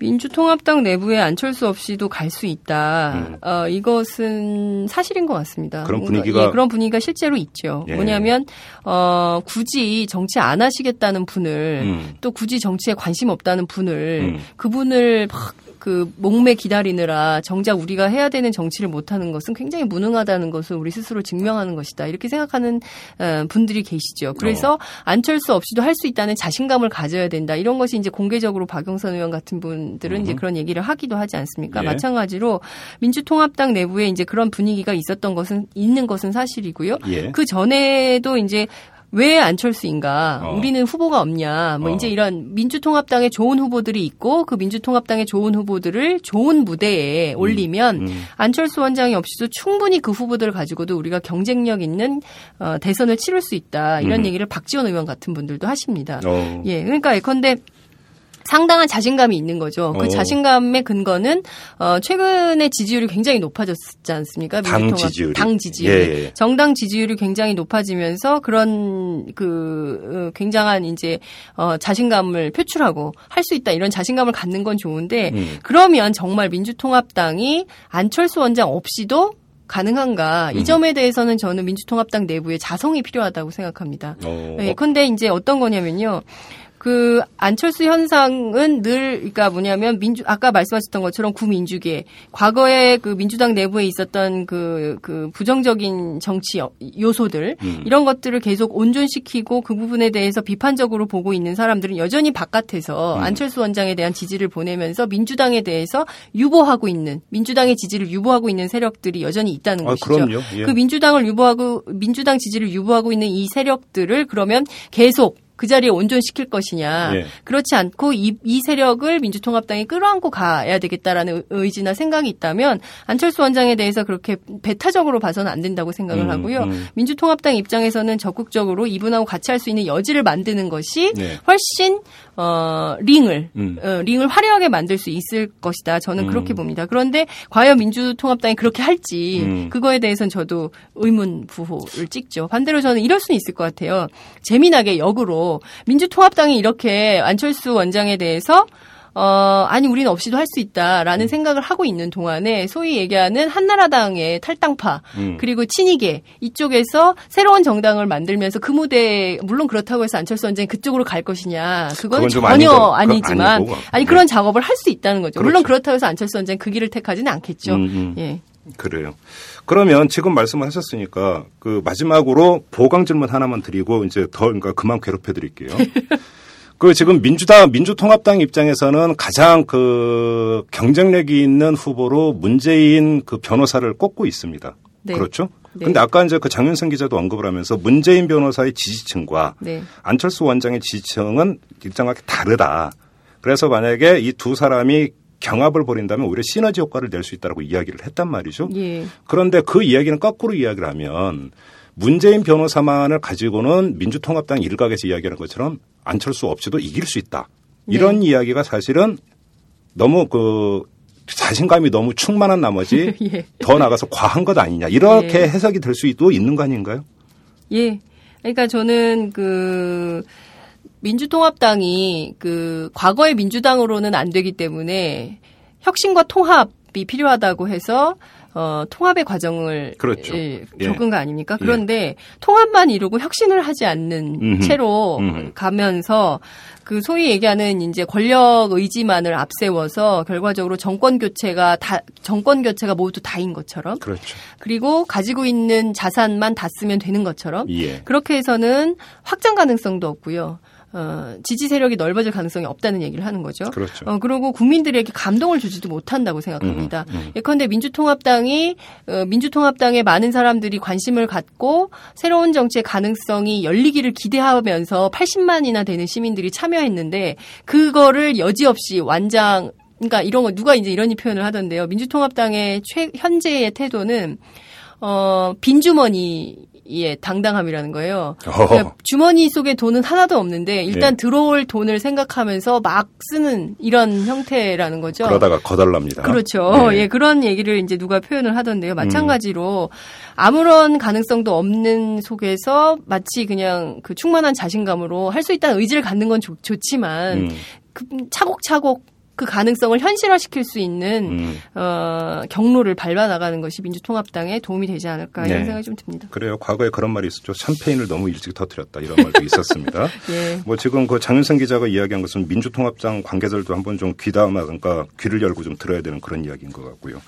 민주통합당 내부에 안철수 없이도 갈 수 있다. 음. 어, 이것은 사실인 것 같습니다. 그런 분위기가 예, 그런 분위기가 실제로 있죠. 예. 뭐냐면 어, 굳이 정치 안 하시겠다는 분을 음. 또 굳이 정치에 관심 없다는 분을 음. 그분을 막 그 목매 기다리느라 정작 우리가 해야 되는 정치를 못하는 것은 굉장히 무능하다는 것을 우리 스스로 증명하는 것이다. 이렇게 생각하는 어, 분들이 계시죠. 그래서 어. 안철수 없이도 할 수 있다는 자신감을 가져야 된다. 이런 것이 이제 공개적으로 박영선 의원 같은 분들은 음. 이제 그런 얘기를 하기도 하지 않습니까? 예. 마찬가지로 민주통합당 내부에 이제 그런 분위기가 있었던 것은 있는 것은 사실이고요. 예. 그 전에도 이제 왜 안철수인가? 어. 우리는 후보가 없냐? 뭐 어. 이제 이런 민주통합당에 좋은 후보들이 있고 그 민주통합당의 좋은 후보들을 좋은 무대에 음. 올리면 음. 안철수 원장이 없이도 충분히 그 후보들을 가지고도 우리가 경쟁력 있는 어, 대선을 치를 수 있다. 이런 음. 얘기를 박지원 의원 같은 분들도 하십니다. 어. 예, 그러니까 예컨대 상당한 자신감이 있는 거죠. 그 오. 어. 자신감의 근거는 어 최근에 지지율이 굉장히 높아졌지 않습니까? 당 지지율. 당 지지율. 예, 예. 정당 지지율이 굉장히 높아지면서 그런 그 어, 굉장한 이제 어 자신감을 표출하고 할 수 있다 이런 자신감을 갖는 건 좋은데 음. 그러면 정말 민주통합당이 안철수 원장 없이도 가능한가? 음. 이 점에 대해서는 저는 민주통합당 내부에 자성이 필요하다고 생각합니다. 어. 예, 근데 이제 어떤 거냐면요. 그 안철수 현상은 늘 그러니까 뭐냐면 민주 아까 말씀하셨던 것처럼 구민주계 과거에 그 민주당 내부에 있었던 그, 그 부정적인 정치 요소들 음. 이런 것들을 계속 온전시키고 그 부분에 대해서 비판적으로 보고 있는 사람들은 여전히 바깥에서 음. 안철수 원장에 대한 지지를 보내면서 민주당에 대해서 유보하고 있는 민주당의 지지를 유보하고 있는 세력들이 여전히 있다는 아, 것이죠. 예. 그 민주당을 유보하고 민주당 지지를 유보하고 있는 이 세력들을 그러면 계속 그 자리에 온전시킬 것이냐. 예. 그렇지 않고 이, 이 세력을 민주통합당이 끌어안고 가야 되겠다라는 의지나 생각이 있다면 안철수 원장에 대해서 그렇게 배타적으로 봐서는 안 된다고 생각을 음, 하고요. 음. 민주통합당 입장에서는 적극적으로 이분하고 같이 할 수 있는 여지를 만드는 것이 네. 훨씬 어, 링을 음. 어, 링을 화려하게 만들 수 있을 것이다. 저는 그렇게 음. 봅니다. 그런데 과연 민주통합당이 그렇게 할지 음. 그거에 대해서는 저도 의문 부호를 찍죠. 반대로 저는 이럴 수는 있을 것 같아요. 재미나게 역으로 민주통합당이 이렇게 안철수 원장에 대해서 어, 아니, 우리는 없이도 할 수 있다라는 음. 생각을 하고 있는 동안에 소위 얘기하는 한나라당의 탈당파, 음. 그리고 친이계, 이쪽에서 새로운 정당을 만들면서 그 무대에, 물론 그렇다고 해서 안철수 원장이 그쪽으로 갈 것이냐. 그건, 전혀 아니고, 아니지만, 아니, 그런 네. 작업을 할 수 있다는 거죠. 그렇죠. 물론 그렇다고 해서 안철수 원장이 그 길을 택하지는 않겠죠. 음, 음. 예. 그래요. 그러면 지금 말씀을 하셨으니까 그 마지막으로 보강 질문 하나만 드리고 이제 더 그러니까 그만 괴롭혀 드릴게요. 그 지금 민주당 민주통합당 입장에서는 가장 그 경쟁력이 있는 후보로 문재인 그 변호사를 꼽고 있습니다. 네. 그렇죠? 네. 근데 아까 이제 그 장윤선 기자도 언급을 하면서 문재인 변호사의 지지층과 네. 안철수 원장의 지지층은 일정하게 다르다. 그래서 만약에 이 두 사람이 경합을 벌인다면 오히려 시너지 효과를 낼 수 있다라고 이야기를 했단 말이죠. 예. 그런데 그 이야기는 거꾸로 이야기를 하면 문재인 변호사만을 가지고는 민주통합당 일각에서 이야기하는 것처럼 안철수 없이도 이길 수 있다. 이런 네. 이야기가 사실은 너무 그 자신감이 너무 충만한 나머지 예. 더 나가서 과한 것 아니냐 이렇게 예. 해석이 될 수도 있는 거 아닌가요? 예. 그러니까 저는 그 민주통합당이 그 과거의 민주당으로는 안 되기 때문에 혁신과 통합이 필요하다고 해서 어, 통합의 과정을 그렇죠. 예, 겪은 예. 거 아닙니까? 그런데 예. 통합만 이루고 혁신을 하지 않는 음흠. 채로 음흠. 가면서 그 소위 얘기하는 이제 권력 의지만을 앞세워서 결과적으로 정권 교체가 다 정권 교체가 모두 다인 것처럼 그렇죠. 그리고 가지고 있는 자산만 다 쓰면 되는 것처럼 예. 그렇게 해서는 확장 가능성도 없고요. 어, 지지 세력이 넓어질 가능성이 없다는 얘기를 하는 거죠. 그렇죠. 어, 그리고 국민들에게 감동을 주지도 못한다고 생각합니다. 음, 음. 예컨대 민주통합당이 어, 민주통합당에 많은 사람들이 관심을 갖고 새로운 정치의 가능성이 열리기를 기대하면서 80만이나 되는 시민들이 참여했는데 그거를 여지없이 완장 그러니까 이런 거 누가 이제 이런 표현을 하던데요. 민주통합당의 최 현재의 태도는 어 빈주머니 예, 당당함이라는 거예요. 그러니까 주머니 속에 돈은 하나도 없는데 일단 예. 들어올 돈을 생각하면서 막 쓰는 이런 형태라는 거죠. 그러다가 거달랍니다. 그렇죠. 예. 예, 그런 얘기를 이제 누가 표현을 하던데요. 마찬가지로 음. 아무런 가능성도 없는 속에서 마치 그냥 그 충만한 자신감으로 할 수 있다는 의지를 갖는 건 좋, 지만 음. 그 차곡차곡 그 가능성을 현실화시킬 수 있는 음. 어, 경로를 밟아 나가는 것이 민주통합당에 도움이 되지 않을까 이런 네. 생각이 좀 듭니다. 그래요. 과거에 그런 말이 있었죠. 샴페인을 너무 일찍 터뜨렸다 이런 말도 있었습니다. 예. 뭐 지금 그 장윤선 기자가 이야기한 것은 민주통합당 관계자들도 한번 좀 귀담아 그러니까 귀를 열고 좀 들어야 되는 그런 이야기인 것 같고요.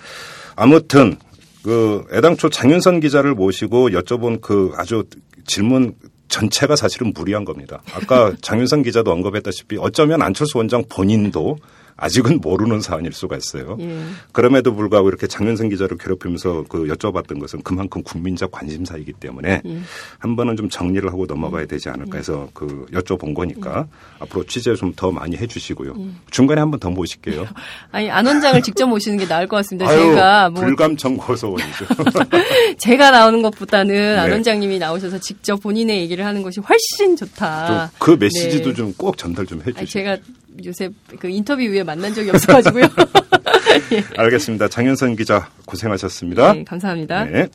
아무튼 그 애당초 장윤선 기자를 모시고 여쭤본 그 아주 질문 전체가 사실은 무리한 겁니다. 아까 장윤선 기자도 언급했다시피 어쩌면 안철수 원장 본인도 아직은 모르는 사안일 수가 있어요. 예. 그럼에도 불구하고 이렇게 장윤선 기자를 괴롭히면서 그 여쭤봤던 것은 그만큼 국민적 관심사이기 때문에 예. 한 번은 좀 정리를 하고 넘어가야 되지 않을까 해서 그 여쭤본 거니까 예. 앞으로 취재 좀 더 많이 해 주시고요. 예. 중간에 한 번 더 모실게요. 아니, 안 원장을 직접 모시는 게 나을 것 같습니다. 아유, 제가 뭐 불감청 고소원이죠. 제가 나오는 것보다는 네. 안 원장님이 나오셔서 직접 본인의 얘기를 하는 것이 훨씬 좋다. 그 메시지도 네. 좀꼭 전달 좀 해주시죠. 제가 요새 그 인터뷰 후에 만난 적이 없어가지고요. 예. 알겠습니다. 장윤선 기자 고생하셨습니다. 네, 감사합니다. 네.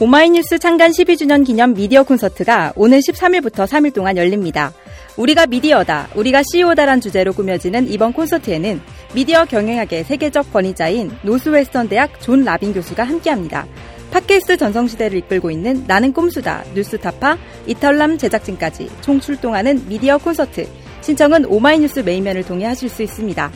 오마이뉴스 창간 12주년 기념 미디어 콘서트가 오늘 13일부터 3일 동안 열립니다. 우리가 미디어다, 우리가 CEO다란 주제로 꾸며지는 이번 콘서트에는 미디어 경영학의 세계적 권위자인 노스웨스턴 대학 존 라빈 교수가 함께합니다. 팟캐스트 전성시대를 이끌고 있는 나는 꼼수다, 뉴스타파, 이털남 제작진까지 총 출동하는 미디어 콘서트. 신청은 오마이뉴스 메인면을 통해 하실 수 있습니다.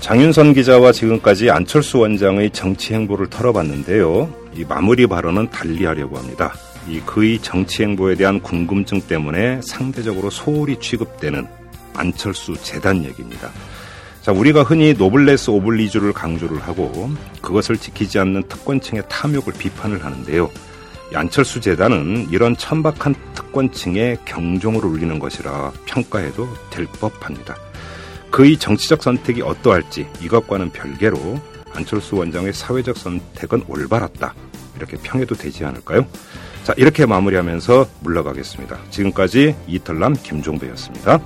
장윤선 기자와 지금까지 안철수 원장의 정치 행보를 털어봤는데요. 이 마무리 발언은 달리하려고 합니다. 이 그의 정치 행보에 대한 궁금증 때문에 상대적으로 소홀히 취급되는 안철수 재단 얘기입니다. 자, 우리가 흔히 노블레스 오블리주를 강조를 하고 그것을 지키지 않는 특권층의 탐욕을 비판을 하는데요. 안철수 재단은 이런 천박한 특권층의 경종을 울리는 것이라 평가해도 될 법합니다. 그의 정치적 선택이 어떠할지 이것과는 별개로 안철수 원장의 사회적 선택은 올바랐다. 이렇게 평해도 되지 않을까요? 자, 이렇게 마무리하면서 물러가겠습니다. 지금까지 이털남 김종배였습니다.